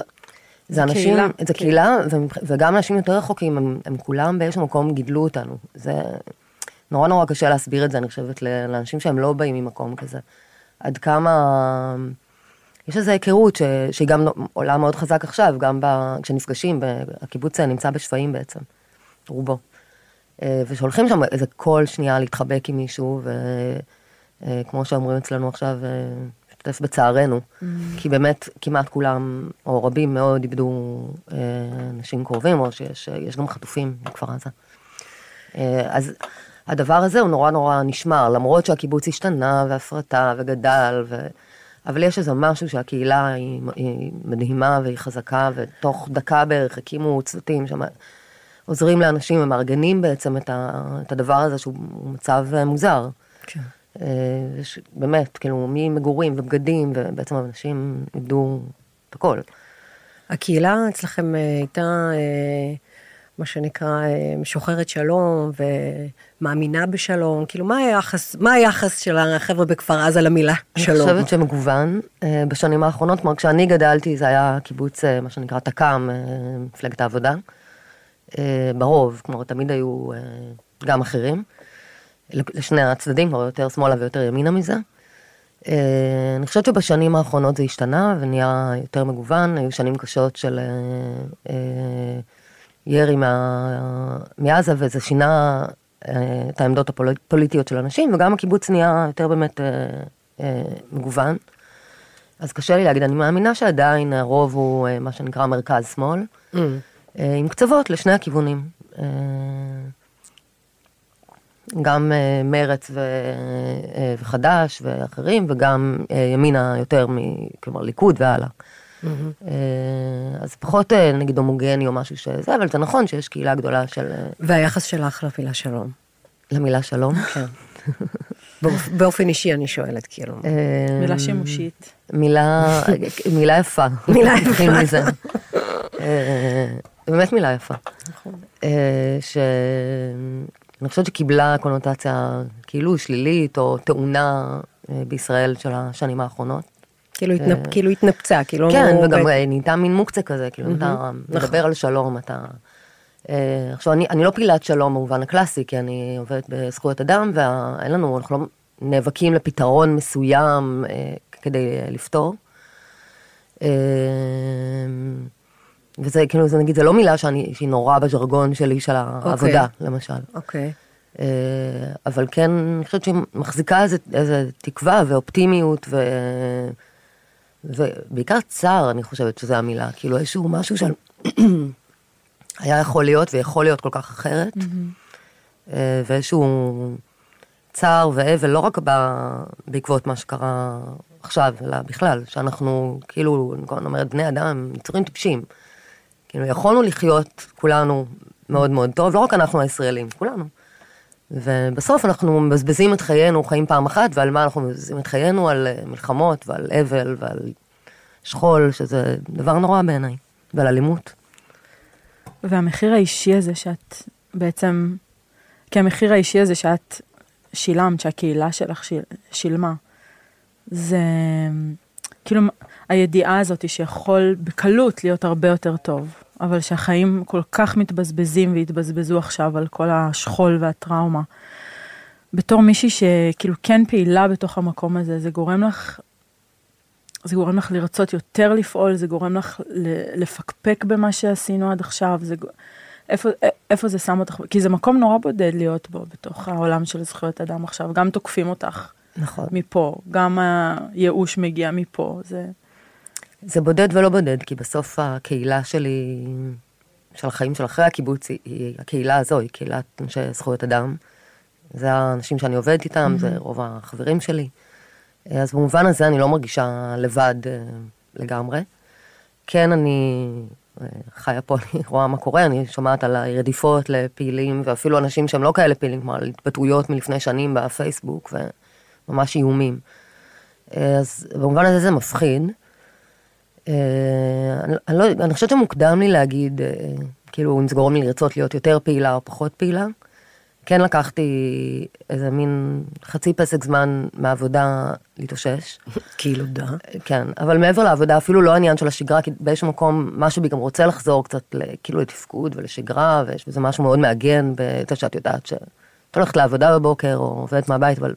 זה אנשים, קהילה. זה קהילה, ומבח- וגם אנשים יותר רחוקים, הם, הם כולם באיזשהו מקום גידלו אותנו. זה נורא נורא קשה להסביר את זה, אני חושבת, לאנשים שהם לא באים ממקום כזה. עד כמה... יש איזו היכרות ש, שהיא גם עולה מאוד חזק עכשיו, גם ב, כשנפגשים, הקיבוץ נמצא בשפיים בעצם, רובו. אה, ושהולכים שם איזה כל שנייה להתחבק עם מישהו, וכמו שאומרים אצלנו עכשיו, אה, להשתתף בצערנו, כי באמת כמעט כולם, או רבים מאוד, איבדו אה, אנשים קרובים, או שיש יש גם חטופים בכפר עזה. אה, אז הדבר הזה הוא נורא נורא נשמר, למרות שהקיבוץ השתנה והפרטה וגדל, ו... אבל יש איזה משהו שהקהילה היא, היא מדהימה והיא חזקה, ותוך דקה בערך הקימו צוותים שם, עוזרים לאנשים ומארגנים בעצם את, ה, את הדבר הזה שהוא מצב אה, מוזר. כן. אה, יש באמת, כאילו, ממגורים ובגדים, ובעצם אנשים איבדו את הכל. הקהילה אצלכם אה, הייתה, אה, מה שנקרא, אה, משוחרת שלום ומאמינה בשלום, כאילו, מה היחס, מה היחס של החבר'ה בכפר עזה למילה אני שלום? חושבת שמגוון אה, בשנים האחרונות, כלומר כשאני גדלתי זה היה קיבוץ, אה, מה שנקרא תק"ם, אה, מפלגת העבודה, אה, ברוב, כלומר תמיד היו אה, גם אחרים, לשני הצדדים, כלומר יותר שמאלה ויותר ימינה מזה. אה, אני חושבת שבשנים האחרונות זה השתנה ונהיה יותר מגוון, היו שנים קשות של אה, אה, ירי מה, מעזה וזה שינה את העמדות הפוליטיות של אנשים וגם הקיבוץ נהיה יותר באמת מגוון. אז קשה לי להגיד, אני מאמינה שעדיין הרוב הוא מה שנקרא מרכז-שמאל, Mm. עם קצוות לשני הכיוונים. גם אה, מרץ ו, אה, וחד"ש ואחרים, וגם אה, ימינה יותר, מ, כלומר ליכוד והלאה. Mm-hmm. אז פחות נגיד הומוגני או משהו שזה, אבל זה נכון שיש קהילה גדולה של והיחס שלך למילה שלום? למילה שלום. כן. באופ- באופן אישי אני שואלת, כאילו. מילה שימושית. מילה, מילה יפה. מילה יפה. באמת מילה יפה. נכון. שאני חושבת שקיבלה קונוטציה כאילו שלילית או טעונה אה, בישראל של השנים האחרונות. כאילו התנפ- כאילו התנפצה, כאילו... כן, וגם ב- אה, נהייתה מין מוקצה כזה, כאילו אתה נכון. מדבר על שלום, אתה... אה, עכשיו, אני, אני לא פעילת שלום במובן הקלאסי, כי אני עובדת בזכויות אדם, ואין לנו, אנחנו לא נאבקים לפתרון מסוים אה, כדי אה, לפתור. אה, וזה כאילו, זה נגיד, זה לא מילה שאני, שהיא נורא בז'רגון שלי של העבודה, למשל. אוקיי. אה, אבל כן, אני חושבת שהיא מחזיקה איזה, איזה תקווה ואופטימיות, ו... ובעיקר צער, אני חושבת שזו המילה, כאילו איזשהו משהו של... היה יכול להיות ויכול להיות כל כך אחרת, אה, ואיזשהו צער ואבל, לא רק. בעקבות מה שקרה עכשיו, אלא בכלל, שאנחנו, כאילו, אני אומרת, בני אדם הם יצורים טיפשים. כאילו, יכולנו לחיות כולנו מאוד מאוד טוב, לא רק אנחנו הישראלים, כולנו. ובסוף אנחנו מבזבזים את חיינו, חיים פעם אחת, ועל מה אנחנו מבזבזים את חיינו? על אה, מלחמות ועל אבל ועל שכול, שזה דבר נורא בעיניי, ועל אלימות. והמחיר האישי הזה שאת בעצם, כי המחיר האישי הזה שאת שילמת, שהקהילה שלך שיל, שילמה, זה כאילו הידיעה הזאת שיכול בקלות להיות הרבה יותר טוב, אבל שהחיים כל כך מתבזבזים והתבזבזו עכשיו על כל השכול והטראומה. בתור מישהי שכאילו כן פעילה בתוך המקום הזה, זה גורם לך, זה גורם לך לרצות יותר לפעול, זה גורם לך לפקפק במה שעשינו עד עכשיו, זה, איפה, איפה זה שם אותך, כי זה מקום נורא בודד להיות בו, בתוך העולם של זכויות אדם עכשיו, גם תוקפים אותך. נכון. מפה, גם הייאוש מגיע מפה, זה... זה בודד ולא בודד, כי בסוף הקהילה שלי, של החיים של אחרי הקיבוץ, היא, הקהילה הזו, היא קהילת אנשי זכויות אדם. זה האנשים שאני עובדת איתם, mm-hmm. זה רוב החברים שלי. אז במובן הזה אני לא מרגישה לבד אה, לגמרי. כן, אני אה, חיה פה, אני רואה מה קורה, אני שומעת על הרדיפות לפעילים, ואפילו אנשים שהם לא כאלה פעילים, כמו על התבטאויות מלפני שנים בפייסבוק, וממש איומים. אז במובן הזה זה מפחיד. אני, אני, לא, אני חושבת שמוקדם לי להגיד, כאילו, אם זה גורם לי לרצות להיות יותר פעילה או פחות פעילה. כן לקחתי איזה מין חצי פסק זמן מהעבודה להתאושש. כאילו דה. כן, אבל מעבר לעבודה, אפילו לא העניין של השגרה, כי באיזשהו מקום משהו בי גם רוצה לחזור קצת כאילו לתפקוד ולשגרה, ויש בזה משהו מאוד מעגן בזה שאת יודעת שאת הולכת לעבודה בבוקר או עובדת מהבית, אבל...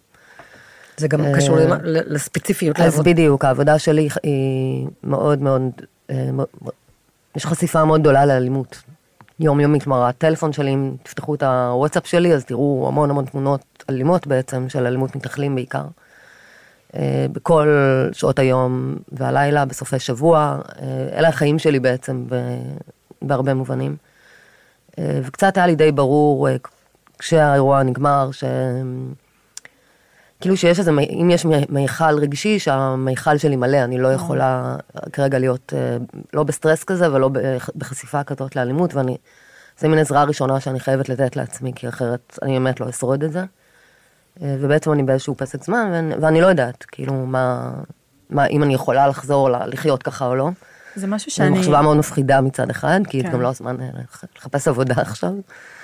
זה גם קשור לספציפיות לעבוד. אז בדיוק, העבודה שלי היא מאוד מאוד, אה, יש חשיפה מאוד גדולה לאלימות. יומיומית, כלומר הטלפון שלי, אם תפתחו את הוואטסאפ שלי, אז תראו המון המון תמונות אלימות בעצם, של אלימות מתנחלים בעיקר. אה, בכל שעות היום והלילה, בסופי שבוע, אה, אלה החיים שלי בעצם, בהרבה מובנים. אה, וקצת היה לי די ברור, כשהאירוע נגמר, ש... כאילו שיש איזה, אם יש מיכל רגשי, שהמיכל שלי מלא, אני לא יכולה כרגע להיות לא בסטרס כזה ולא בחשיפה כזאת לאלימות, ואני, זה מין עזרה ראשונה שאני חייבת לתת לעצמי, כי אחרת אני באמת לא אשרוד את זה. ובעצם אני באיזשהו פסק זמן, ואני לא יודעת, כאילו, מה, מה, אם אני יכולה לחזור לחיות ככה או לא. זה משהו שאני... זו מחשבה מאוד מפחידה מצד אחד, כי כן. גם לא הזמן אה, לחפש עבודה עכשיו.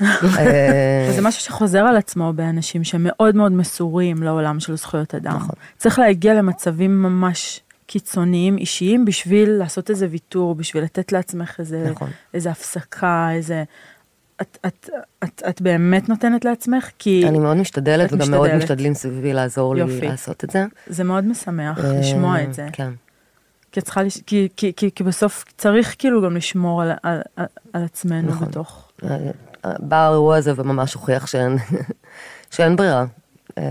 אה, וזה משהו שחוזר על עצמו באנשים שמאוד מאוד מסורים לעולם של זכויות אדם. נכון. צריך להגיע למצבים ממש קיצוניים, אישיים, בשביל לעשות איזה ויתור, בשביל לתת לעצמך איזה, נכון. איזה הפסקה, איזה... את, את, את, את באמת נותנת לעצמך? כי... אני מאוד משתדלת, וגם משתדלת. מאוד משתדלים סביבי לעזור יופי. לי לעשות את זה. זה מאוד משמח לשמוע את זה. כן. כי צריכה, לש... כי, כי, כי, כי בסוף צריך כאילו גם לשמור על, על, על, על עצמנו נכון. בתוך. בא האירוע הזה וממש הוכיח שאין, שאין ברירה. אה,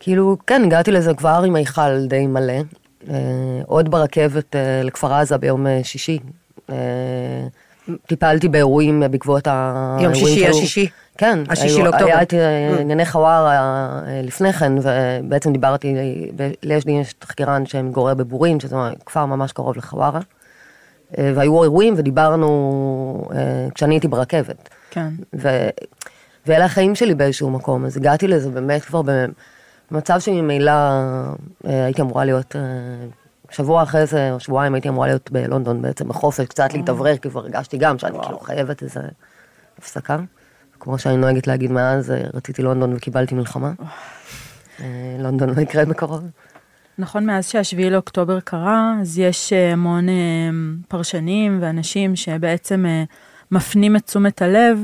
כאילו, כן, הגעתי לזה כבר עם היכל די מלא. אה, עוד ברכבת אה, לכפר עזה ביום שישי. טיפלתי באירועים בעקבות האירועים יום שישי, השישי. כן, השישי לאוקטובר. היה את mm. ענייני חווארה אה, לפני כן, ובעצם דיברתי, ליש לי יש תחקירן שמתגורר בבורין, שזה כפר ממש קרוב לחווארה. אה, והיו אירועים ודיברנו אה, כשאני הייתי ברכבת. כן. ו, ואלה החיים שלי באיזשהו מקום, אז הגעתי לזה באמת כבר במצב שממילא הייתי אמורה להיות, שבוע אחרי זה, או שבועיים הייתי אמורה להיות בלונדון בעצם בחופש, קצת להתאוורר, כי כבר הרגשתי גם שאני כאילו חייבת איזה הפסקה. כמו שאני נוהגת להגיד מאז, אה, רציתי לונדון וקיבלתי מלחמה. אה, לונדון לא יקרה בקרוב. נכון, מאז שהשביעי לאוקטובר קרה, אז יש אה, המון פרשנים ואנשים שבעצם מפנים את תשומת הלב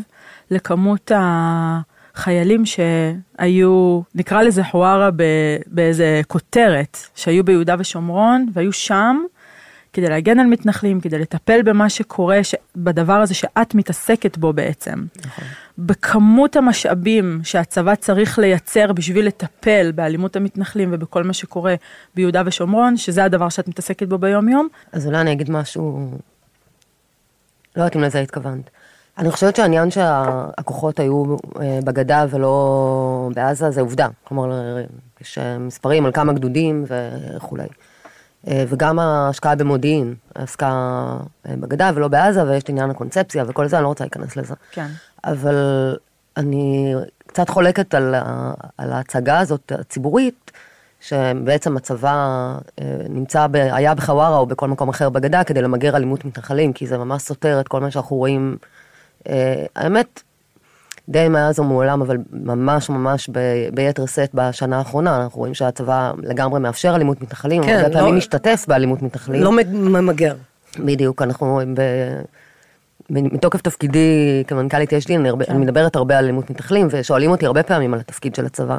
לכמות החיילים שהיו, נקרא לזה חווארה באיזה כותרת, שהיו ביהודה ושומרון והיו שם כדי להגן על מתנחלים, כדי לטפל במה שקורה. בדבר הזה שאת מתעסקת בו בעצם. נכון. בכמות המשאבים שהצבא צריך לייצר בשביל לטפל באלימות המתנחלים ובכל מה שקורה ביהודה ושומרון, שזה הדבר שאת מתעסקת בו ביום-יום. אז אולי אני אגיד משהו, לא יודעת אם לזה התכוונת. אני חושבת שהעניין שהכוחות היו אה, בגדה ולא בעזה זה עובדה. כלומר, יש אה, מספרים על כמה גדודים וכולי. אה, וגם ההשקעה במודיעין, ההשקעה בגדה ולא בעזה, ויש את עניין הקונספציה וכל זה, אני לא רוצה להיכנס לזה. כן. אבל אני קצת חולקת על, על ההצגה הזאת הציבורית, שבעצם הצבא אה, נמצא, ב, היה בחווארה או בכל מקום אחר בגדה כדי למגר אלימות מתנחלים, כי זה ממש סותר את כל מה שאנחנו רואים. אה, האמת, די מאז ומעולם, אבל ממש ממש ב, ביתר שאת בשנה האחרונה, אנחנו רואים שהצבא לגמרי מאפשר אלימות מתנחלים, כן, הרבה לא- פעמים משתתף באלימות מתנחלים. לא ממגר. בדיוק, אנחנו ב... מתוקף תפקידי כמנכ"לית יש לי, אני, הרבה, אני מדברת הרבה על אלימות מתנחלים, ושואלים אותי הרבה פעמים על התפקיד של הצבא.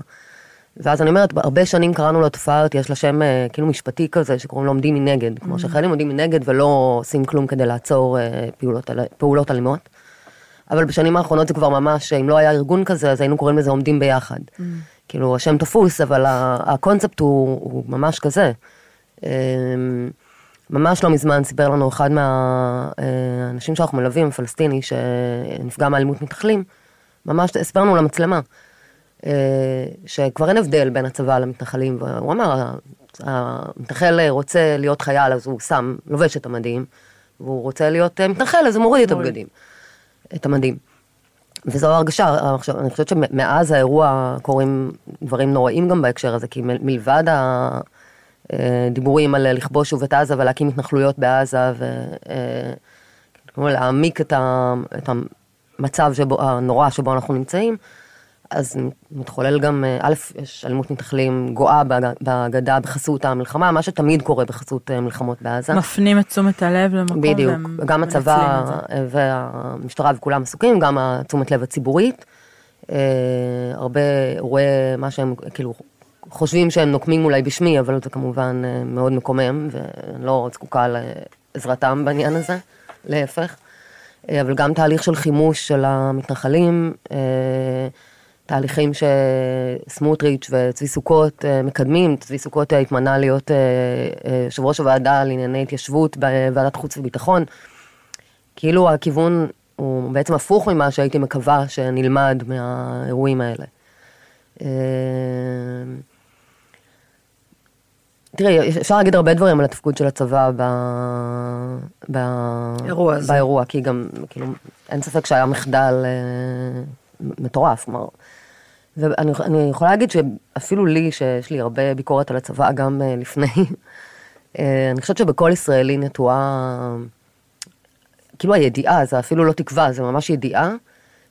ואז אני אומרת, הרבה שנים קראנו לתופעה הזאת, יש לה שם אה, כאילו משפטי כזה, שקוראים לו עומדים מנגד. כמו שחיילים עומדים מנגד ולא עושים כלום כדי לעצור אה, פעולות, פעולות אלימות. אבל בשנים האחרונות זה כבר ממש, אם לא היה ארגון כזה, אז היינו קוראים לזה עומדים ביחד. כאילו, השם תפוס, אבל הקונספט הוא, הוא ממש כזה. ממש לא מזמן סיפר לנו אחד מהאנשים שאנחנו מלווים, פלסטיני, שנפגע מאלימות מתנחלים, ממש הסבר לנו למצלמה, אה, שכבר אין הבדל בין הצבא למתנחלים, והוא אמר, המתנחל רוצה להיות חייל, אז הוא שם, לובש את המדים, והוא רוצה להיות אה, מתנחל, אז הוא מוריד את הבגדים, את המדים. וזו הרגשה, עכשיו, אני חושבת שמאז האירוע קורים דברים נוראים גם בהקשר הזה, כי מלבד הדיבורים על לכבוש שוב את עזה ולהקים התנחלויות בעזה ולהעמיק את, ה, את המצב שבו, הנורא שבו אנחנו נמצאים, אז מתחולל גם, אה, א', יש אלימות מתנחלים גואה בג- בגדה בחסות המלחמה, מה שתמיד קורה בחסות אה, מלחמות בעזה. מפנים את תשומת הלב למקום. בדיוק, גם הצבא את. והמשטרה וכולם עסוקים, גם התשומת לב הציבורית. אה, הרבה אירועי מה שהם כאילו חושבים שהם נוקמים אולי בשמי, אבל זה כמובן אה, מאוד מקומם, ואני לא זקוקה לעזרתם בעניין הזה, להפך. אה, אבל גם תהליך של חימוש של המתנחלים, אה, תהליכים שסמוטריץ' וצבי סוכות מקדמים, צבי סוכות התמנה להיות יושב ראש הוועדה לענייני התיישבות בוועדת חוץ וביטחון. כאילו הכיוון הוא בעצם הפוך ממה שהייתי מקווה שנלמד מהאירועים האלה. אה, תראי, אפשר להגיד הרבה דברים על התפקוד של הצבא ב... ב... אירוע הזה. באירוע, כי גם, כאילו, אין ספק שהיה מחדל אה, מטורף, כלומר. ואני אני יכולה להגיד שאפילו לי, שיש לי הרבה ביקורת על הצבא גם אה, לפני, אה, אני חושבת שבכל ישראלי נטועה, כאילו הידיעה, זה אפילו לא תקווה, זה ממש ידיעה,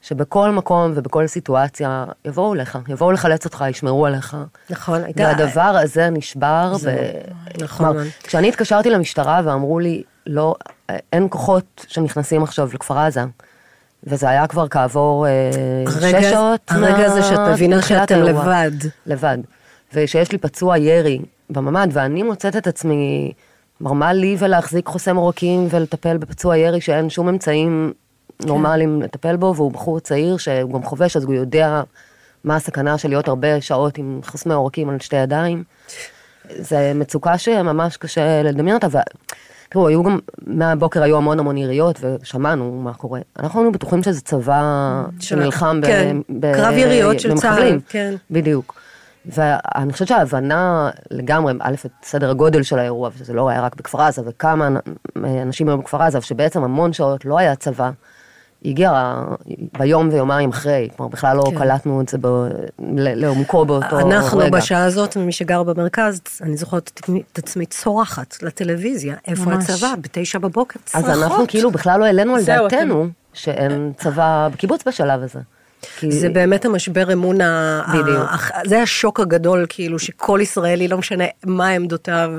שבכל מקום ובכל סיטואציה יבואו אליך, יבואו לחלץ אותך, ישמרו עליך. נכון, הייתה... והדבר הזה נשבר, ו... נכון. כלומר, כשאני התקשרתי למשטרה ואמרו לי, לא, אין כוחות שנכנסים עכשיו לכפר עזה, וזה היה כבר כעבור אה, הרגע- שש שעות. הרגע הזה שאת מבינה שאתם. לבד. לבד. ושיש לי פצוע ירי בממ"ד, ואני מוצאת את עצמי, מרמה לי ולהחזיק חוסם עורקים ולטפל בפצוע ירי שאין שום אמצעים נורמליים לטפל בו, והוא בחור צעיר שהוא גם חובש, אז הוא יודע מה הסכנה של להיות הרבה שעות עם חוסמי עורקים על שתי ידיים. זה מצוקה שממש קשה לדמיין אותה, ותראו, היו גם, מהבוקר היו המון המון יריות ושמענו מה קורה. אנחנו היינו בטוחים שזה צבא שנלחם כן, ב- קרב יריות של. צה"ל, כן. בדיוק. ואני חושבת שההבנה לגמרי, א', את סדר הגודל של האירוע, ושזה לא היה רק בכפר עזה, וכמה אנשים היו בכפר עזה, ושבעצם המון שעות לא היה צבא, הגיע ביום ויומיים אחרי, כלומר בכלל לא כן. קלטנו את זה ב- לעומקו באותו רגע. אנחנו בשעה הזאת, מי שגר במרכז, אני זוכרת את עצמי- צורחת לטלוויזיה, איפה ממש. הצבא? בתשע בבוקר, אז צרחות. אנחנו כאילו בכלל לא העלינו על דעתנו שאין צבא בקיבוץ בשלב הזה. כי- זה באמת המשבר אמון, ה- בדיוק. ה- זה השוק הגדול, כאילו, שכל ישראלי, לא משנה מה עמדותיו,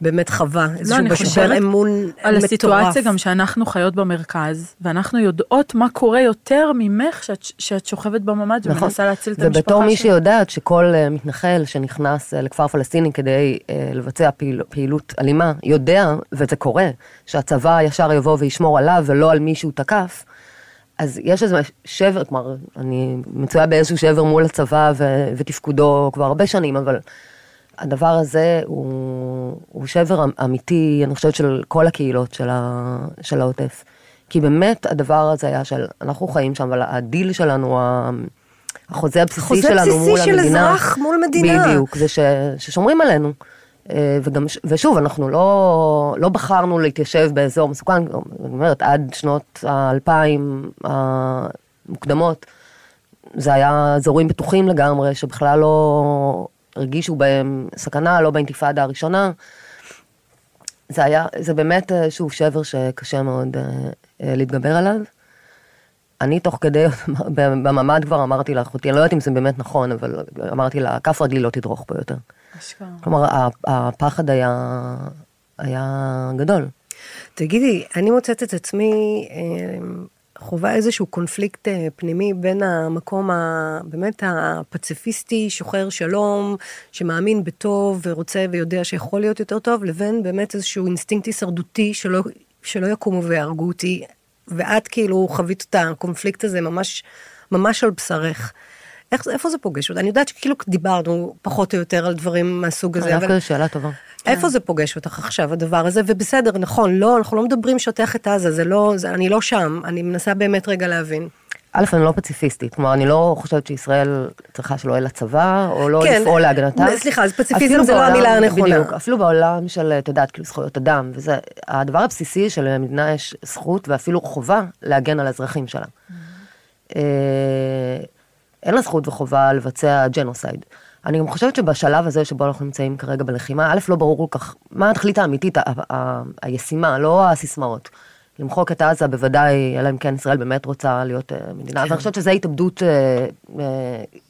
ובאמת חווה איזשהו לא, משבר אמון על מטורף. הסיטואציה גם שאנחנו חיות במרכז, ואנחנו יודעות מה קורה יותר ממך שאת, שאת שוכבת בממ"ד נכון. ומנסה להציל את המשפחה ובתור מי שלך. שיודעת שכל אה, מתנחל שנכנס אה, לכפר פלסטיני כדי אה, לבצע פעיל, פעילות אלימה, יודע, וזה קורה, שהצבא ישר יבוא וישמור עליו ולא על מי שהוא תקף, אז יש איזה שבר, כלומר, אני מצויה באיזשהו שבר מול הצבא ו- ותפקודו כבר הרבה שנים, אבל הדבר הזה הוא, הוא שבר אמ- אמיתי, אני חושבת, של כל הקהילות של, ה, של העוטף. כי באמת הדבר הזה היה של, אנחנו חיים שם, אבל הדיל שלנו, החוזה הבסיסי חוזה שלנו מול בסיסי של המדינה. אזרח מול מדינה. בדיוק, זה ש, ששומרים עלינו. אה, וגם, ושוב, אנחנו לא, לא בחרנו להתיישב באזור מסוכן, אני אומרת, עד שנות האלפיים המוקדמות, זה היה אזורים בטוחים לגמרי, שבכלל לא הרגישו בהם סכנה, לא באינתיפאדה הראשונה. זה היה, זה באמת, אה, שוב, שבר שקשה מאוד אה, אה, להתגבר עליו. אני תוך כדי, בממ"ד כבר אמרתי לאחותי, אני לא יודעת אם זה באמת נכון, אבל אמרתי לה, כף רגלי לא תדרוך פה יותר. כלומר, הפחד היה, היה גדול. תגידי, אני מוצאת את עצמי אה, חווה איזשהו קונפליקט אה, פנימי בין המקום ה, באמת הפציפיסטי, שוחר שלום, שמאמין בטוב ורוצה ויודע שיכול להיות יותר טוב, לבין באמת איזשהו אינסטינקט הישרדותי שלא, שלא יקומו ויהרגו אותי. ואת כאילו חווית את הקונפליקט הזה ממש, ממש על בשרך. איך, איפה זה פוגש אותך? אני יודעת שכאילו דיברנו פחות או יותר על דברים מהסוג הזה, אבל שאלה טובה. איפה זה פוגש אותך עכשיו, הדבר הזה? ובסדר, נכון, לא, אנחנו לא מדברים לשטח את עזה, זה לא, זה, אני לא שם, אני מנסה באמת רגע להבין. א', אני לא פציפיסטית, כלומר, אני לא חושבת שישראל צריכה שלא יהיה לה צבא, או לא כן, לפעול להגנתה. סליחה, אז פציפיזם זה לא המילה הנכונה. בדיוק, אפילו בעולם של, את יודעת, כאילו זכויות אדם, וזה, הדבר הבסיסי שלמדינה יש זכות ואפילו חובה להגן על האזרחים שלה. אין לה זכות וחובה לבצע ג'נוסייד. אני גם חושבת שבשלב הזה שבו אנחנו נמצאים כרגע בלחימה, א', לא ברור כל כך מה התכלית האמיתית, הישימה, לא הסיסמאות. למחוק את עזה בוודאי, אלא אם כן ישראל באמת רוצה להיות אה, מדינה, ואני חושבת שזו התאבדות אה, אה,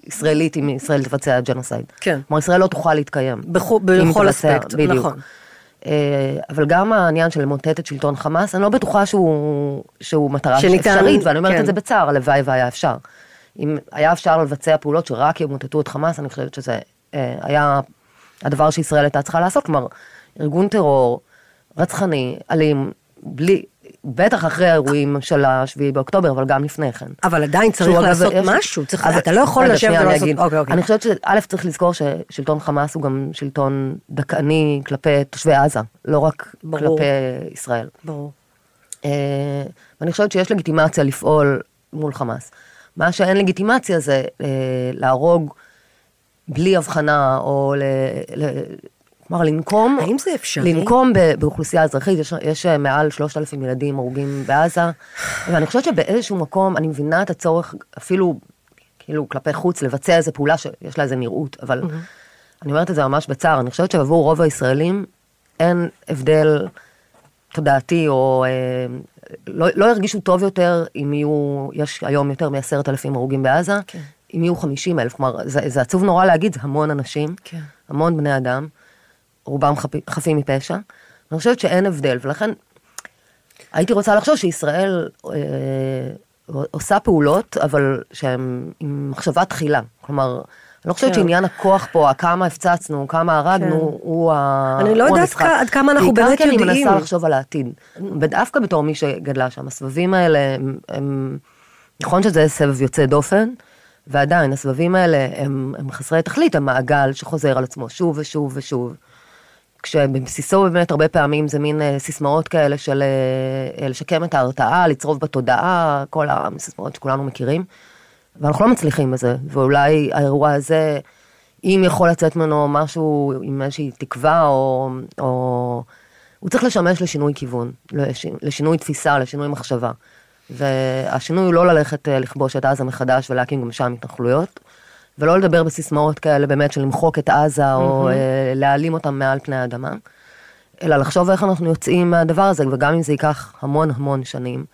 ישראלית אם ישראל תבצע ג'נוסייד. כן. כלומר, ישראל לא תוכל להתקיים. בכו- בכל אספקט, בדיוק. נכון. אבל גם העניין של למוטט את שלטון חמאס, אני לא בטוחה שהוא, שהוא מטרה שניתן, אפשרית, ואני אומרת כן. את זה בצער, הלוואי והיה אפשר. אם היה אפשר לבצע פעולות שרק ימוטטו את חמאס, אני חושבת שזה אה, היה הדבר שישראל הייתה צריכה לעשות, כלומר, ארגון טרור, רצחני, אלים, בלי, בטח אחרי האירועים של השביעי באוקטובר, אבל גם לפני כן. אבל עדיין צריך אגב, לעשות יש- משהו, צריך, אז- אתה לא יכול לשבת ולעשות. אוקיי, אוקיי. אני חושבת שא' צריך לזכור ששלטון חמאס הוא גם שלטון דכאני כלפי תושבי עזה, לא רק ברור. כלפי ישראל. ברור. אה, ואני חושבת שיש לגיטימציה לפעול מול חמאס. מה שאין לגיטימציה זה אה, להרוג בלי הבחנה, או ל... ל כלומר, לנקום, האם זה אפשרי? לנקום ב- באוכלוסייה אזרחית, יש, יש אה, מעל 3,000 ילדים הרוגים בעזה, ואני חושבת שבאיזשהו מקום, אני מבינה את הצורך, אפילו, כאילו, כלפי חוץ, לבצע איזו פעולה שיש לה איזה נראות, אבל אני אומרת את זה ממש בצער, אני חושבת שעבור רוב הישראלים אין הבדל תודעתי, או אה, לא, לא ירגישו טוב יותר אם יהיו, יש היום יותר מעשרת אלפים הרוגים בעזה, כן. אם יהיו חמישים אלף, כלומר, זה, זה עצוב נורא להגיד, זה המון אנשים, כן. המון בני אדם, רובם חפ, חפים מפשע. אני חושבת שאין הבדל, ולכן הייתי רוצה לחשוב שישראל אה, עושה פעולות, אבל שהן עם מחשבה תחילה. כלומר, אני לא חושבת כן. שעניין הכוח פה, כמה הפצצנו, כמה הרגנו, כן. הוא ה... אני לא יודעת המשחק. עד כמה אנחנו באמת בעיקר כי אני יודעים. מנסה לחשוב על העתיד. ודווקא בתור מי שגדלה שם, הסבבים האלה, הם. נכון שזה סבב יוצא דופן, ועדיין, הסבבים האלה הם, הם חסרי תכלית, הם מעגל שחוזר על עצמו שוב ושוב ושוב. כשבבסיסו באמת הרבה פעמים זה מין אה, סיסמאות כאלה של אה, לשקם את ההרתעה, לצרוב בתודעה, כל הסיסמאות שכולנו מכירים. ואנחנו לא מצליחים בזה, ואולי האירוע הזה, אם יכול לצאת ממנו משהו עם איזושהי תקווה, או, או... הוא צריך לשמש לשינוי כיוון, לש... לשינוי תפיסה, לשינוי מחשבה. והשינוי הוא לא ללכת אה, לכבוש את עזה מחדש ולהקים גם שם התנחלויות, ולא לדבר בסיסמאות כאלה באמת של למחוק את עזה, או אה, להעלים אותם מעל פני האדמה, אלא לחשוב איך אנחנו יוצאים מהדבר הזה, וגם אם זה ייקח המון המון שנים.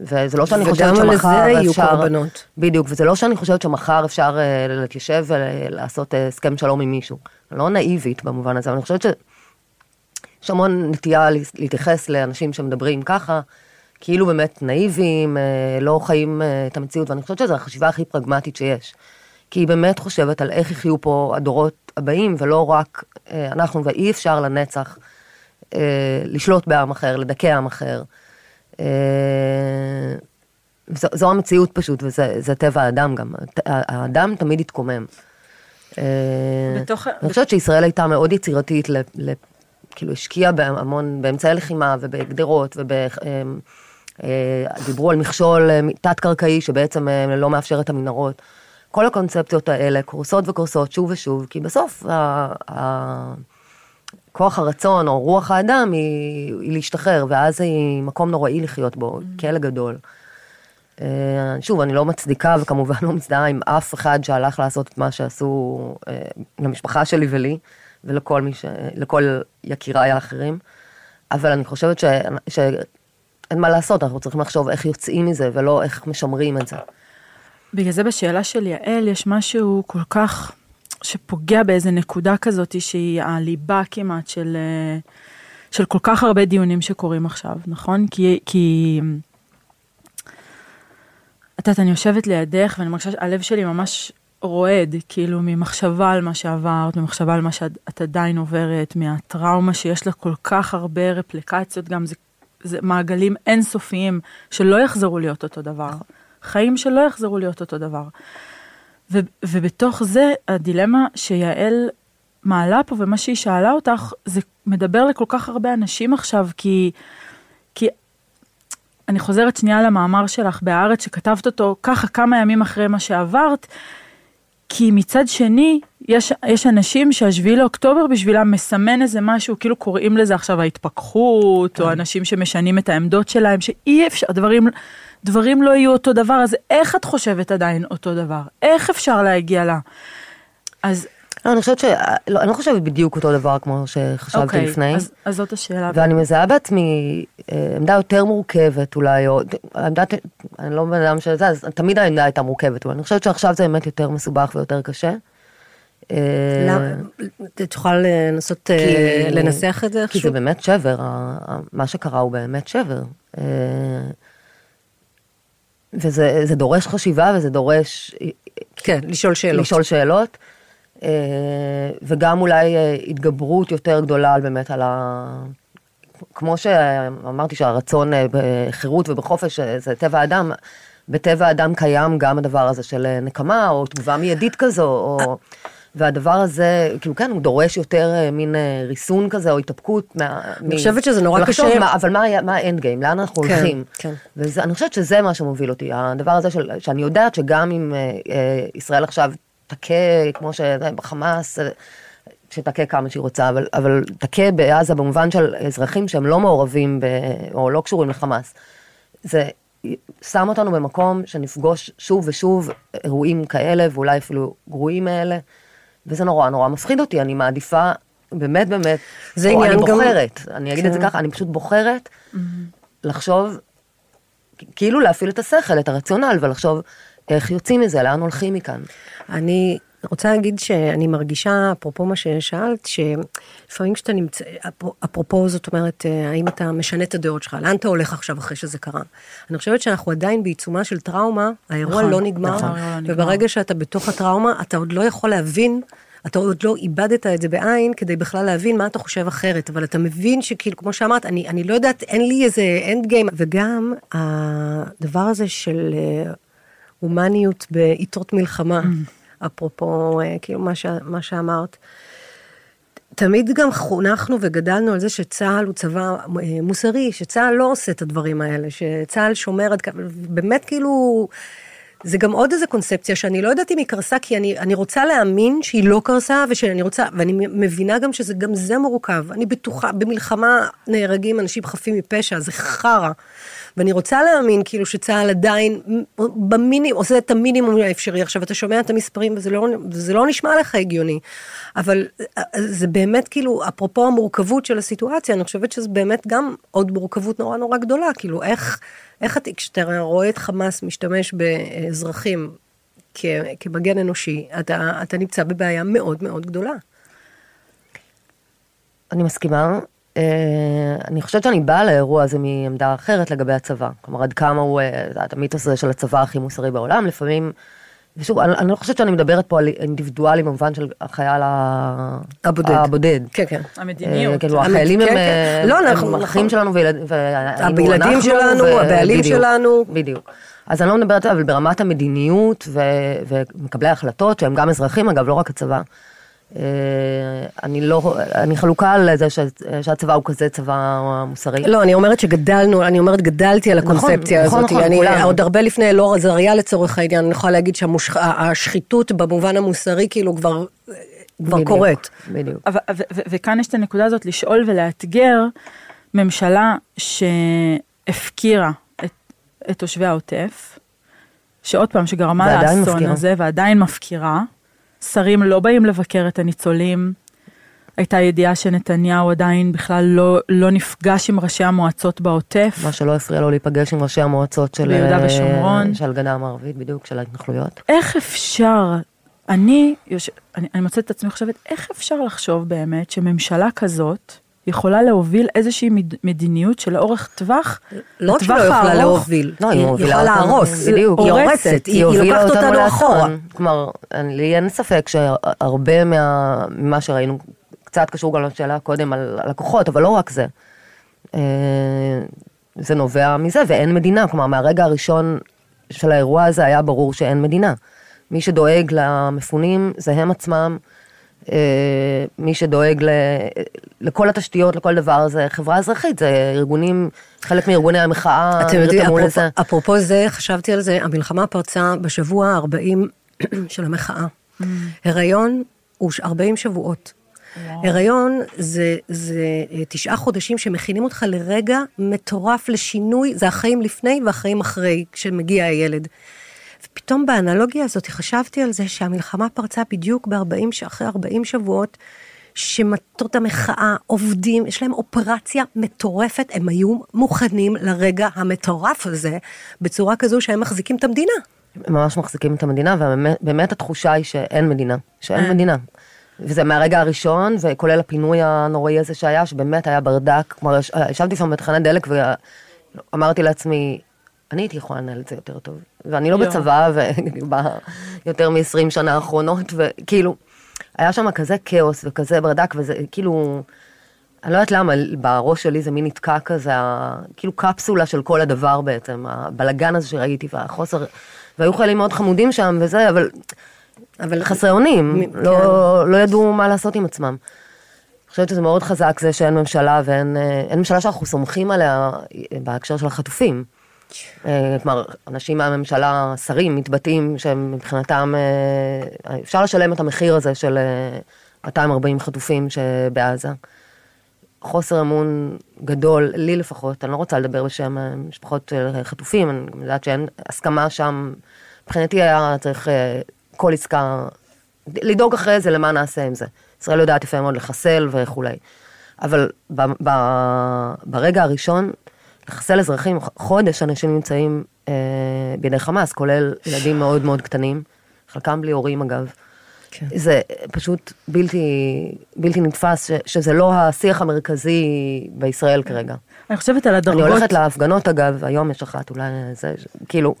וזה לא שאני וגם חושבת על שמחר זה יהיו אפשר... קורבנות. בדיוק, וזה לא שאני חושבת שמחר אפשר אה, להתיישב ולעשות אה, הסכם שלום עם מישהו. לא נאיבית במובן הזה, אבל אני חושבת שיש המון נטייה לה- להתייחס לאנשים שמדברים ככה, כאילו באמת נאיביים, אה, לא חיים את המציאות, ואני חושבת שזו החשיבה הכי פרגמטית שיש. כי היא באמת חושבת על איך יחיו פה הדורות הבאים, ולא רק אנחנו, ואי אפשר לנצח לשלוט בעם אחר, לדכא עם אחר. אה, זו, זו המציאות פשוט, וזה זה טבע האדם גם. האדם תמיד התקומם. אה, בתוך- אני חושבת שישראל הייתה מאוד יצירתית, ל, ל, כאילו השקיעה בהמון, באמצעי לחימה ובגדרות אה, דיברו על מכשול תת-קרקעי שבעצם לא מאפשר את המנהרות. כל הקונספציות האלה קורסות וקורסות שוב ושוב, כי בסוף ה- ה- כוח הרצון או רוח האדם היא, היא להשתחרר, ואז היא מקום נוראי לחיות בו, כלא גדול. אה, שוב, אני לא מצדיקה וכמובן לא מזדהה עם אף אחד שהלך לעשות את מה שעשו אה, למשפחה שלי ולי, ולכל מי ש... לכל יקיריי האחרים, אבל אני חושבת ש... שאין מה לעשות, אנחנו צריכים לחשוב איך יוצאים מזה ולא איך משמרים את זה. בגלל זה בשאלה של יעל יש משהו כל כך שפוגע באיזה נקודה כזאת שהיא הליבה כמעט של, אה, של כל כך הרבה דיונים שקורים עכשיו, נכון? כי, כי את יודעת, אני יושבת לידך ואני מרגישה שהלב שלי ממש רועד, כאילו ממחשבה על מה שעברת, ממחשבה על מה שאת עדיין עוברת, מהטראומה שיש לה כל כך הרבה רפליקציות, גם זה, זה מעגלים אינסופיים שלא יחזרו להיות אותו דבר. חיים שלא יחזרו להיות אותו דבר. ו, ובתוך זה, הדילמה שיעל מעלה פה, ומה שהיא שאלה אותך, זה מדבר לכל כך הרבה אנשים עכשיו, כי, כי אני חוזרת שנייה למאמר שלך בהארץ, שכתבת אותו ככה כמה ימים אחרי מה שעברת, כי מצד שני, יש, יש אנשים שהשביעי לאוקטובר בשבילם מסמן איזה משהו, כאילו קוראים לזה עכשיו ההתפכחות, או אנשים שמשנים את העמדות שלהם, שאי אפשר, דברים, דברים לא יהיו אותו דבר, אז איך את חושבת עדיין אותו דבר? איך אפשר להגיע לה? אז לא, אני חושבת ש... לא, אני לא חושבת בדיוק אותו דבר כמו שחשבתי אוקיי, לפני. אז, אז זאת השאלה. ואני מזהה בעצמי אה, עמדה יותר מורכבת אולי, או עמדת, אני לא בן אדם שזה, אז תמיד העמדה הייתה מורכבת, אבל אני חושבת שעכשיו זה באמת יותר מסובך ויותר קשה. אה, למה? תוכל לנסות אה, כי- לנסח את זה כי איכשהו? זה באמת שבר, מה שקרה הוא באמת שבר. וזה זה דורש חשיבה וזה דורש כן, לשאול שאלות. לשאול שאלות, אה, וגם אולי אה, התגברות יותר גדולה באמת על ה... כמו שאמרתי שהרצון אה, בחירות ובחופש זה טבע האדם, בטבע האדם קיים גם הדבר הזה של נקמה או תגובה מיידית כזו, או... והדבר הזה, כאילו כן, הוא דורש יותר אה, מין אה, ריסון כזה או התאפקות. מה, אני חושבת שזה נורא קשה. מה, אבל מה האנד גיים, לאן אנחנו כן, הולכים? כן. ואני חושבת שזה מה שמוביל אותי, הדבר הזה של, שאני יודעת שגם אם אה, אה, ישראל עכשיו תכה, כמו שבחמאס, אה, שתכה כמה שהיא רוצה, אבל, אבל תכה בעזה במובן של אזרחים שהם לא מעורבים ב, או לא קשורים לחמאס. זה שם אותנו במקום שנפגוש שוב ושוב אירועים כאלה, ואולי אפילו גרועים מאלה, וזה נורא נורא מפחיד אותי, אני מעדיפה, באמת באמת, זה עניין אני גם- בוחרת, אני אגיד את זה כן. ככה, אני פשוט בוחרת לחשוב, כאילו להפעיל את השכל, את הרציונל, ולחשוב איך יוצאים מזה, לאן הולכים מכאן. אני רוצה להגיד שאני מרגישה, אפרופו מה ששאלת, שלפעמים כשאתה נמצא, אפ- אפרופו זאת אומרת, אה, האם אתה משנה את הדעות שלך, לאן אתה הולך עכשיו אחרי שזה קרה? אני חושבת שאנחנו עדיין בעיצומה של טראומה, האירוע נכון, לא נגמר, נכון, האירוע לא נגמר. וברגע שאתה בתוך הטראומה, אתה עוד לא יכול להבין. אתה עוד לא איבדת את זה בעין כדי בכלל להבין מה אתה חושב אחרת, אבל אתה מבין שכאילו, כמו שאמרת, אני, אני לא יודעת, אין לי איזה אנד גיים, וגם הדבר הזה של אה, הומניות בעיתות מלחמה, אפרופו אה, כאילו מה, ש, מה שאמרת. תמיד גם חונכנו וגדלנו על זה שצה"ל הוא צבא אה, מוסרי, שצה"ל לא עושה את הדברים האלה, שצה"ל שומר עד כמה, באמת כאילו, זה גם עוד איזה קונספציה שאני לא יודעת אם היא קרסה, כי אני, אני רוצה להאמין שהיא לא קרסה, ושאני רוצה, ואני מבינה גם שזה גם זה מורכב. אני בטוחה, במלחמה נהרגים אנשים חפים מפשע, זה חרא. ואני רוצה להאמין כאילו שצה"ל עדיין במינימום, עושה את המינימום האפשרי. עכשיו אתה שומע את המספרים וזה לא, וזה לא נשמע לך הגיוני. אבל אה, זה באמת כאילו, אפרופו המורכבות של הסיטואציה, אני חושבת שזה באמת גם עוד מורכבות נורא נורא גדולה. כאילו איך, איך אתה, כשאתה רואה את חמאס משתמש באזרחים כ, כמגן אנושי, אתה, אתה נמצא בבעיה מאוד מאוד גדולה. אני מסכימה. אה, אני חושבת שאני באה לאירוע הזה מעמדה אחרת לגבי הצבא. כלומר, עד כמה הוא, אה, את המיתוס הזה של הצבא הכי מוסרי בעולם, לפעמים, ושוב, אני, אני לא חושבת שאני מדברת פה על אינדיבידואלי במובן של החייל הבודד. הבודד. כן, כן. המדיניות. אה, כאילו, המת- החיילים כן, הם, כן. לא, הם אנחנו- אחים נכון. שלנו וילד- והיינו הילדים אנחנו, שלנו, ו- הבעלים בדיוק, שלנו. בדיוק. אז אני לא מדברת, אבל ברמת המדיניות ו- ומקבלי ההחלטות, שהם גם אזרחים, אגב, לא רק הצבא. אה, אני לא, אני חלוקה על זה ש- שהצבא הוא כזה צבא מוסרי. לא, אני אומרת שגדלנו, אני אומרת גדלתי על הקונספציה נכון, הזאת. נכון, אני כולנו. עוד הרבה לפני אלאור עזריה לצורך העניין, אני יכולה להגיד שהשחיתות במובן המוסרי כאילו כבר כבר בדיוק, קורית. בדיוק. אבל- ו- ו- וכאן יש את הנקודה הזאת לשאול ולאתגר ממשלה שהפקירה את, את תושבי העוטף, שעוד פעם, שגרמה לאסון מפקירה. הזה ועדיין מפקירה. שרים לא באים לבקר את הניצולים. הייתה ידיעה שנתניהו עדיין בכלל לא, לא נפגש עם ראשי המועצות בעוטף. מה שלא הפריע לו להיפגש עם ראשי המועצות של... ביהודה אה, ושומרון. של הגדה המערבית, בדיוק, של ההתנחלויות. איך אפשר, אני, יוש... אני, אני מוצאת את עצמי חושבת, איך אפשר לחשוב באמת שממשלה כזאת יכולה להוביל איזושהי מד... מדיניות שלאורך טווח, לא רק שלא יכולה להוביל, לא, היא יכולה להרוס, בדיוק. היא הורסת, היא לוקחת אותנו. אחורה. כלומר, אני- לי אין ספק שהרבה מה- ממה שראינו, קצת קשור גם לשאלה קודם על הלקוחות, אבל לא רק זה. אה, זה נובע מזה, ואין מדינה. כלומר, מהרגע הראשון של האירוע הזה היה ברור שאין מדינה. מי שדואג למפונים זה הם עצמם. אה, מי שדואג ל, לכל התשתיות, לכל דבר, זה חברה אזרחית, זה ארגונים, חלק מארגוני המחאה, אתם יודעים, אפרופו- לזה. אפרופו זה, חשבתי על זה, המלחמה פרצה בשבוע ה-40 של המחאה. הריון הוא ש- 40 שבועות. הריון זה, זה אה, תשעה חודשים שמכינים אותך לרגע מטורף לשינוי, זה החיים לפני והחיים אחרי, כשמגיע הילד. ופתאום באנלוגיה הזאת חשבתי על זה שהמלחמה פרצה בדיוק ב-40, אחרי 40 שבועות, שמטות המחאה עובדים, יש להם אופרציה מטורפת, הם היו מוכנים לרגע המטורף הזה, בצורה כזו שהם מחזיקים את המדינה. ממש מחזיקים את המדינה, ובאמת התחושה היא שאין מדינה, שאין מדינה. וזה מהרגע הראשון, וכולל הפינוי הנוראי הזה שהיה, שבאמת היה ברדק. כלומר, יש- ישבתי שם בתחנת דלק ואמרתי לעצמי, אני הייתי יכולה לנהל את זה יותר טוב. ואני לא יואו. בצבא, ויותר מ-20 שנה האחרונות, וכאילו, היה שם כזה כאוס וכזה ברדק, וזה כאילו, אני לא יודעת למה, בראש שלי זה מין נתקע כזה, כאילו קפסולה של כל הדבר בעצם, הבלגן הזה שראיתי, והחוסר, והיו חיילים מאוד חמודים שם וזה, אבל אבל חסרי אונים, מ- לא, לא ידעו מה לעשות עם עצמם. אני חושבת שזה מאוד חזק זה שאין ממשלה ואין אה, ממשלה שאנחנו סומכים עליה אה, בהקשר של החטופים. אה, כלומר, אנשים מהממשלה, שרים, מתבטאים שהם מבחינתם, אה, אפשר לשלם את המחיר הזה של אה, 240 חטופים שבעזה. חוסר אמון גדול, לי לפחות, אני לא רוצה לדבר בשם אה, משפחות חטופים, אני גם יודעת שאין הסכמה שם, מבחינתי היה צריך אה, כל עסקה, לדאוג אחרי זה למה נעשה עם זה. ישראל יודעת יפה מאוד לחסל וכולי. אבל ב, ב, ברגע הראשון, לחסל אזרחים, חודש אנשים נמצאים אה, בידי חמאס, כולל ילדים מאוד מאוד קטנים, חלקם בלי הורים אגב. כן. זה פשוט בלתי, בלתי נתפס, ש, שזה לא השיח המרכזי בישראל כרגע. אני חושבת על אני הדרגות, הולכת להפגנות אגב, היום יש אחת, אולי זה, כאילו,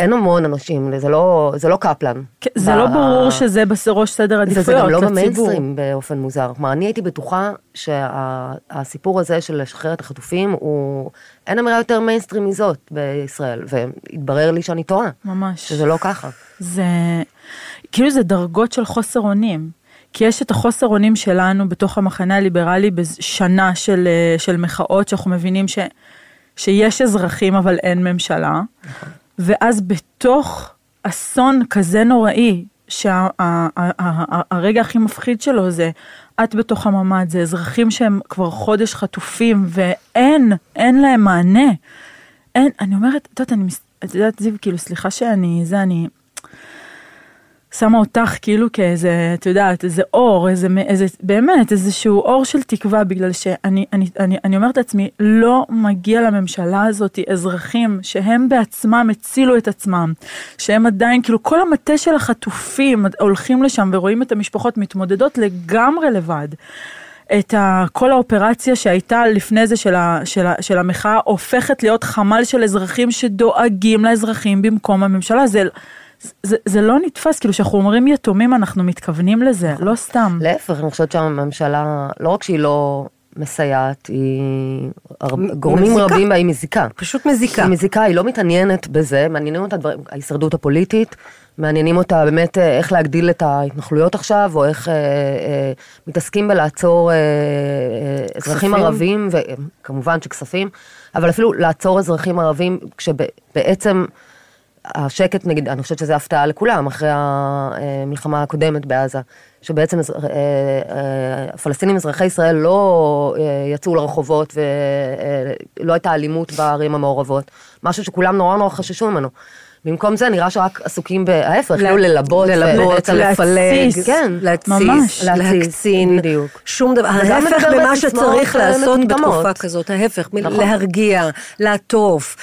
אין המון אנשים, זה לא, זה לא קפלן. כן, זה ב- לא ברור שזה בראש סדר עדיפויות גם לא. במיינסטרים באופן מוזר. כלומר, אני הייתי בטוחה שהסיפור הזה של לשחרר את החטופים, הוא... אין אמירה יותר מיינסטרים מזאת בישראל, והתברר לי שאני טועה, ממש. שזה לא ככה. זה, כאילו זה דרגות של חוסר אונים. כי יש את החוסר אונים שלנו בתוך המחנה הליברלי בשנה של, אה, של מחאות, שאנחנו מבינים ש, שיש אזרחים אבל אין ממשלה. ואז בתוך אסון כזה נוראי, שהרגע הכי מפחיד שלו זה את בתוך הממ"ד, זה אזרחים שהם כבר חודש חטופים ואין, אין להם מענה. אין, אני אומרת, את יודעת, אני, את יודעת, זיו, כאילו, סליחה שאני, זה, אני שמה אותך כאילו כאיזה, את יודעת, איזה אור, איזה, איזה, באמת, איזשהו אור של תקווה, בגלל שאני אני, אני, אני אומרת לעצמי, לא מגיע לממשלה הזאת אזרחים שהם בעצמם הצילו את עצמם, שהם עדיין, כאילו, כל המטה של החטופים הולכים לשם ורואים את המשפחות מתמודדות לגמרי לבד. את ה, כל האופרציה שהייתה לפני זה של, ה, של, ה, של המחאה הופכת להיות חמ"ל של אזרחים שדואגים לאזרחים במקום הממשלה. זה, זה, זה לא נתפס, כאילו כשאנחנו אומרים יתומים אנחנו מתכוונים לזה, לא סתם. להפך, אני חושבת שהממשלה, לא רק שהיא לא מסייעת, היא... גורמים מזיקה. רבים בה היא מזיקה. פשוט מזיקה. היא מזיקה, היא לא מתעניינת בזה, מעניינים אותה דברים, ההישרדות הפוליטית, מעניינים אותה באמת אה, איך להגדיל את ההתנחלויות עכשיו, או איך אה, אה, מתעסקים בלעצור אה, אה, אזרחים? ערבים, וכמובן שכספים, אבל אפילו לעצור אזרחים ערבים, כשבעצם השקט, נגיד, אני חושבת שזו הפתעה לכולם, אחרי המלחמה הקודמת בעזה, שבעצם אה, אה, הפלסטינים אזרחי ישראל לא אה, יצאו לרחובות ולא הייתה אלימות בערים המעורבות, משהו שכולם נורא נורא חששו ממנו. במקום זה נראה שרק עסוקים בהפך, כאילו ללבות, ללבות, לפלג, להתסיס. כן, להתסיס. להקצין, בדיוק. שום דבר, ההפך בסיסמאות, שצריך לעשות. בתקופה כזאת, ההפך, נכון. להרגיע, לעטוף,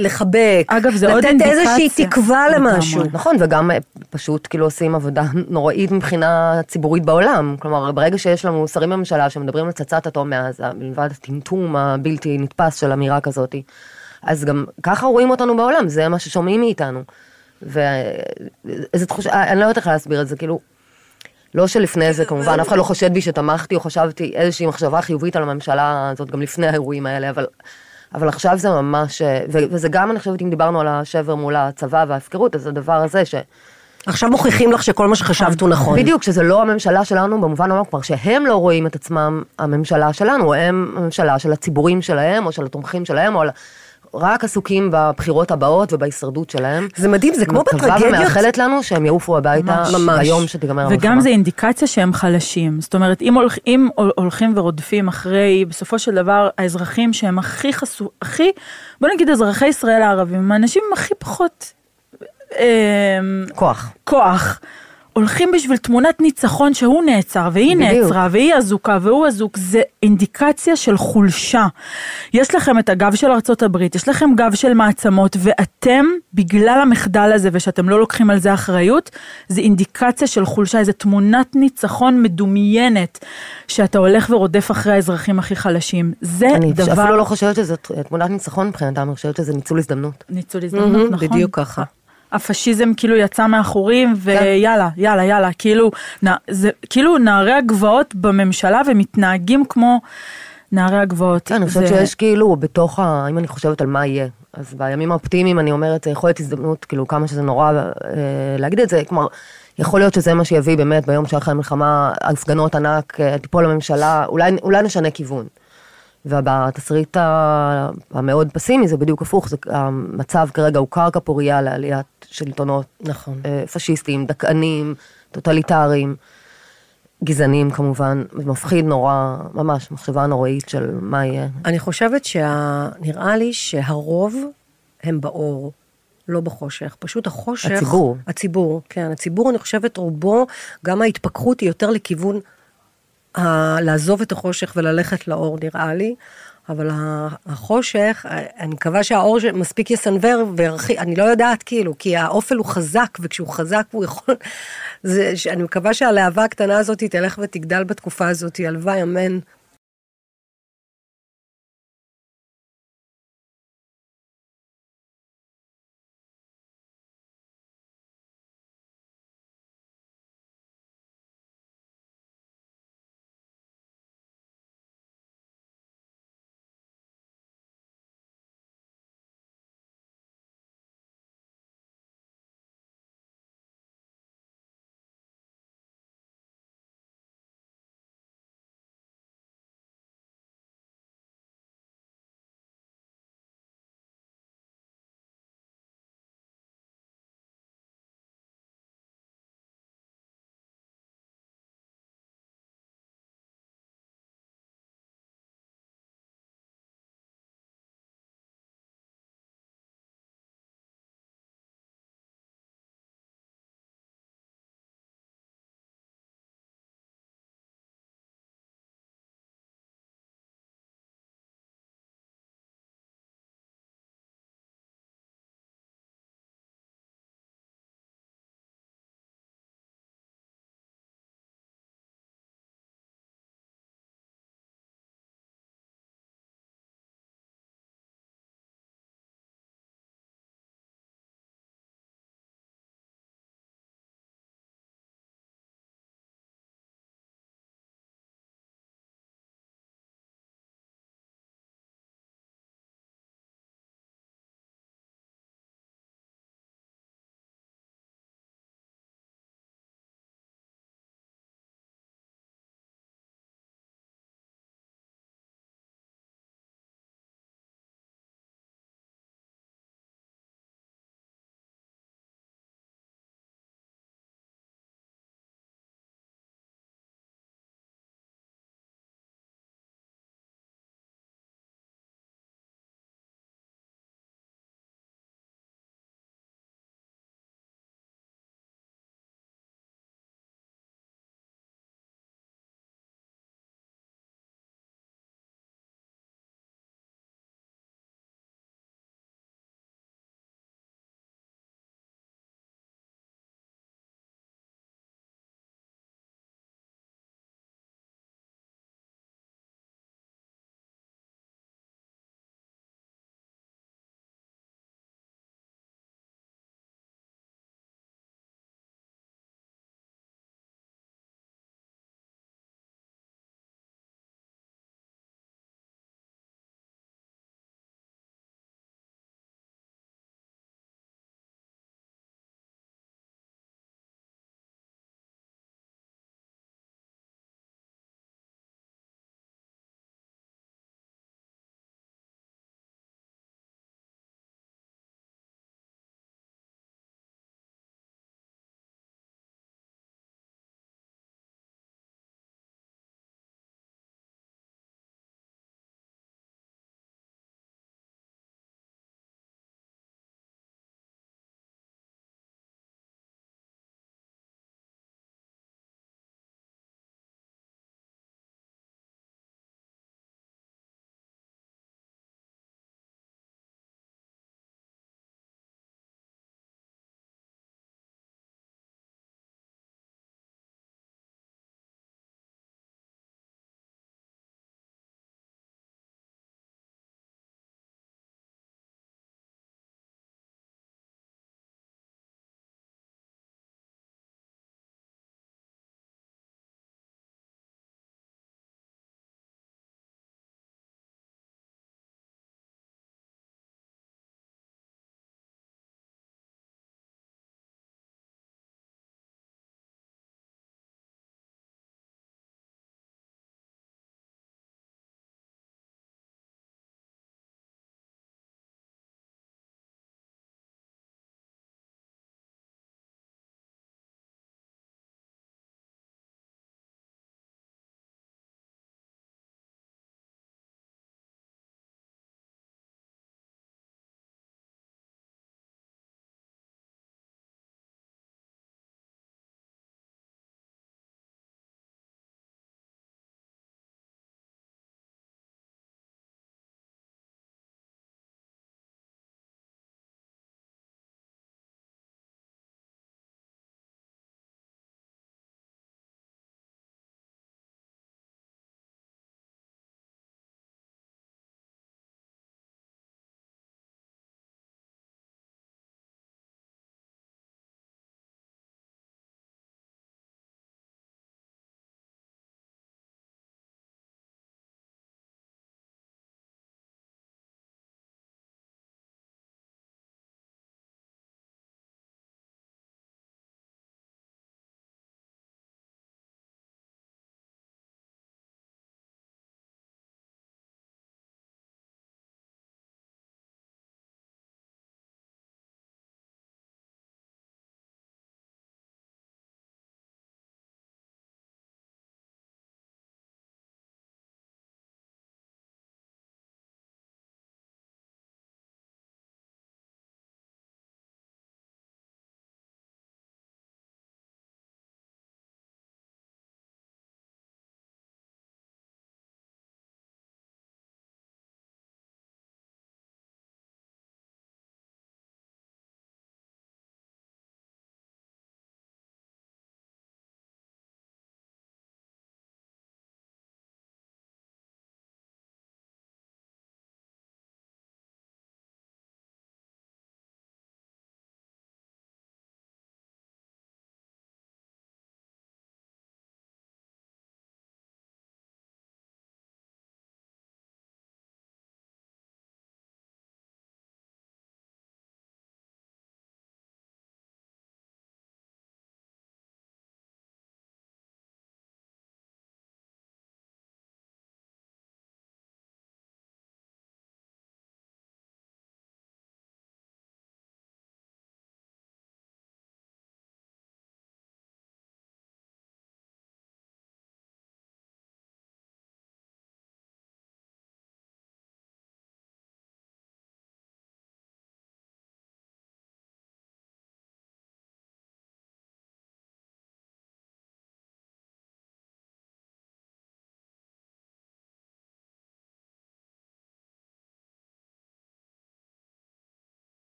לחבק, אגב, זה עוד לתת. איזושהי תקווה. למשהו. נכון, וגם אה, פשוט כאילו עושים עבודה נוראית מבחינה ציבורית בעולם. כלומר, ברגע שיש לנו שרים בממשלה שמדברים על פצצת אטום מעזה, מלבד הטמטום הבלתי נתפס של אמירה כזאת, אז גם ככה רואים אותנו בעולם, זה מה ששומעים מאיתנו. ואיזה תחושה, אני לא יודעת איך להסביר את זה, כאילו, לא שלפני זה כמובן, אף אחד לא חושד בי שתמכתי או חשבתי איזושהי מחשבה חיובית על הממשלה הזאת גם לפני האירועים האלה, אבל, אבל עכשיו זה ממש, ו- וזה גם, אני חושבת, אם דיברנו על השבר מול הצבא וההפקרות, אז הדבר הזה ש... עכשיו מוכיחים לך שכל מה שחשבת הוא נכון. בדיוק, שזה לא הממשלה שלנו במובן המקום, כלומר שהם לא רואים את עצמם הממשלה שלנו, הם הממשלה של הציבורים שלהם, או של התומכים שלהם, או על- רק עסוקים בבחירות הבאות ובהישרדות שלהם. זה מדהים, זה כמו מקווה בטרגדיות. ומאחלת לנו שהם יעופו הביתה ממש. ביום שתיגמר המלחמה. וגם זה אינדיקציה שהם חלשים. זאת אומרת, אם, הולכ, אם הול- הולכים ורודפים אחרי, בסופו של דבר, האזרחים שהם הכי חשו... הכי, בוא נגיד אזרחי ישראל הערבים, האנשים הכי פחות אה, כוח. כוח. הולכים בשביל תמונת ניצחון שהוא נעצר, והיא בדיוק. נעצרה, והיא אזוקה, והוא אזוק, זה אינדיקציה של חולשה. יש לכם את הגב של ארצות הברית, יש לכם גב של מעצמות, ואתם, בגלל המחדל הזה, ושאתם לא לוקחים על זה אחריות, זה אינדיקציה של חולשה, איזו תמונת ניצחון מדומיינת, שאתה הולך ורודף אחרי האזרחים הכי חלשים. זה אני דבר... אפילו לא חושבת שזו תמונת ניצחון מבחינתם, אני חושבת שזה ניצול הזדמנות. ניצול הזדמנות, נכון? בדיוק ככה. הפשיזם כאילו יצא מהחורים ויאללה, יאללה, יאללה, כאילו, נע, זה, כאילו נערי הגבעות בממשלה ומתנהגים כמו נערי הגבעות. כן, אני חושבת שיש כאילו בתוך ה... אם אני חושבת על מה יהיה, אז בימים האופטימיים אני אומרת, זה יכול להיות הזדמנות, כאילו כמה שזה נורא אה, להגיד את זה, כלומר, יכול להיות שזה מה שיביא באמת ביום שאחרי המלחמה, הפגנות ענק, אה, תיפול הממשלה, אולי, אולי נשנה כיוון. ובתסריט המאוד פסימי זה בדיוק הפוך, זה, המצב כרגע הוא קרקע פורייה לעליית שלטונות נכון. אה, פשיסטיים, דכאנים, טוטליטריים, גזענים כמובן, מפחיד נורא, ממש, מחשבה נוראית של מה יהיה. אני חושבת שנראה לי שהרוב הם באור, לא בחושך. פשוט החושך... הציבור. הציבור, כן. הציבור, אני חושבת, רובו, גם ההתפכחות היא יותר לכיוון לעזוב את החושך וללכת לאור, נראה לי. אבל החושך, אני מקווה שהאור מספיק יסנוור וירחיק, אני לא יודעת כאילו, כי האופל הוא חזק, וכשהוא חזק הוא יכול, זה, אני מקווה שהלהבה הקטנה הזאת תלך ותגדל בתקופה הזאת, הלוואי, אמן.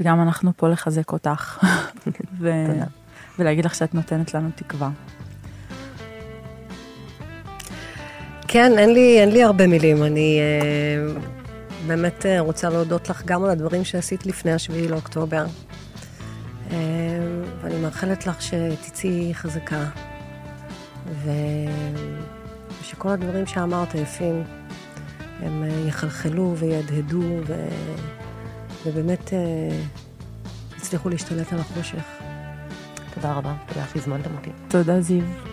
וגם אנחנו פה לחזק אותך, ו... ולהגיד לך שאת נותנת לנו תקווה. כן, אין לי, אין לי הרבה מילים. אני אה, באמת אה, רוצה להודות לך גם על הדברים שעשית לפני השביעי לאוקטובר. אה, ואני מאחלת לך שתצאי חזקה, ו... ושכל הדברים שאמרת יפים, הם אה, יחלחלו ויהדהדו, ו... ובאמת אה, יצליחו להשתלט על החושך. תודה רבה, תודה שהזמנתם אותי. תודה, זיו.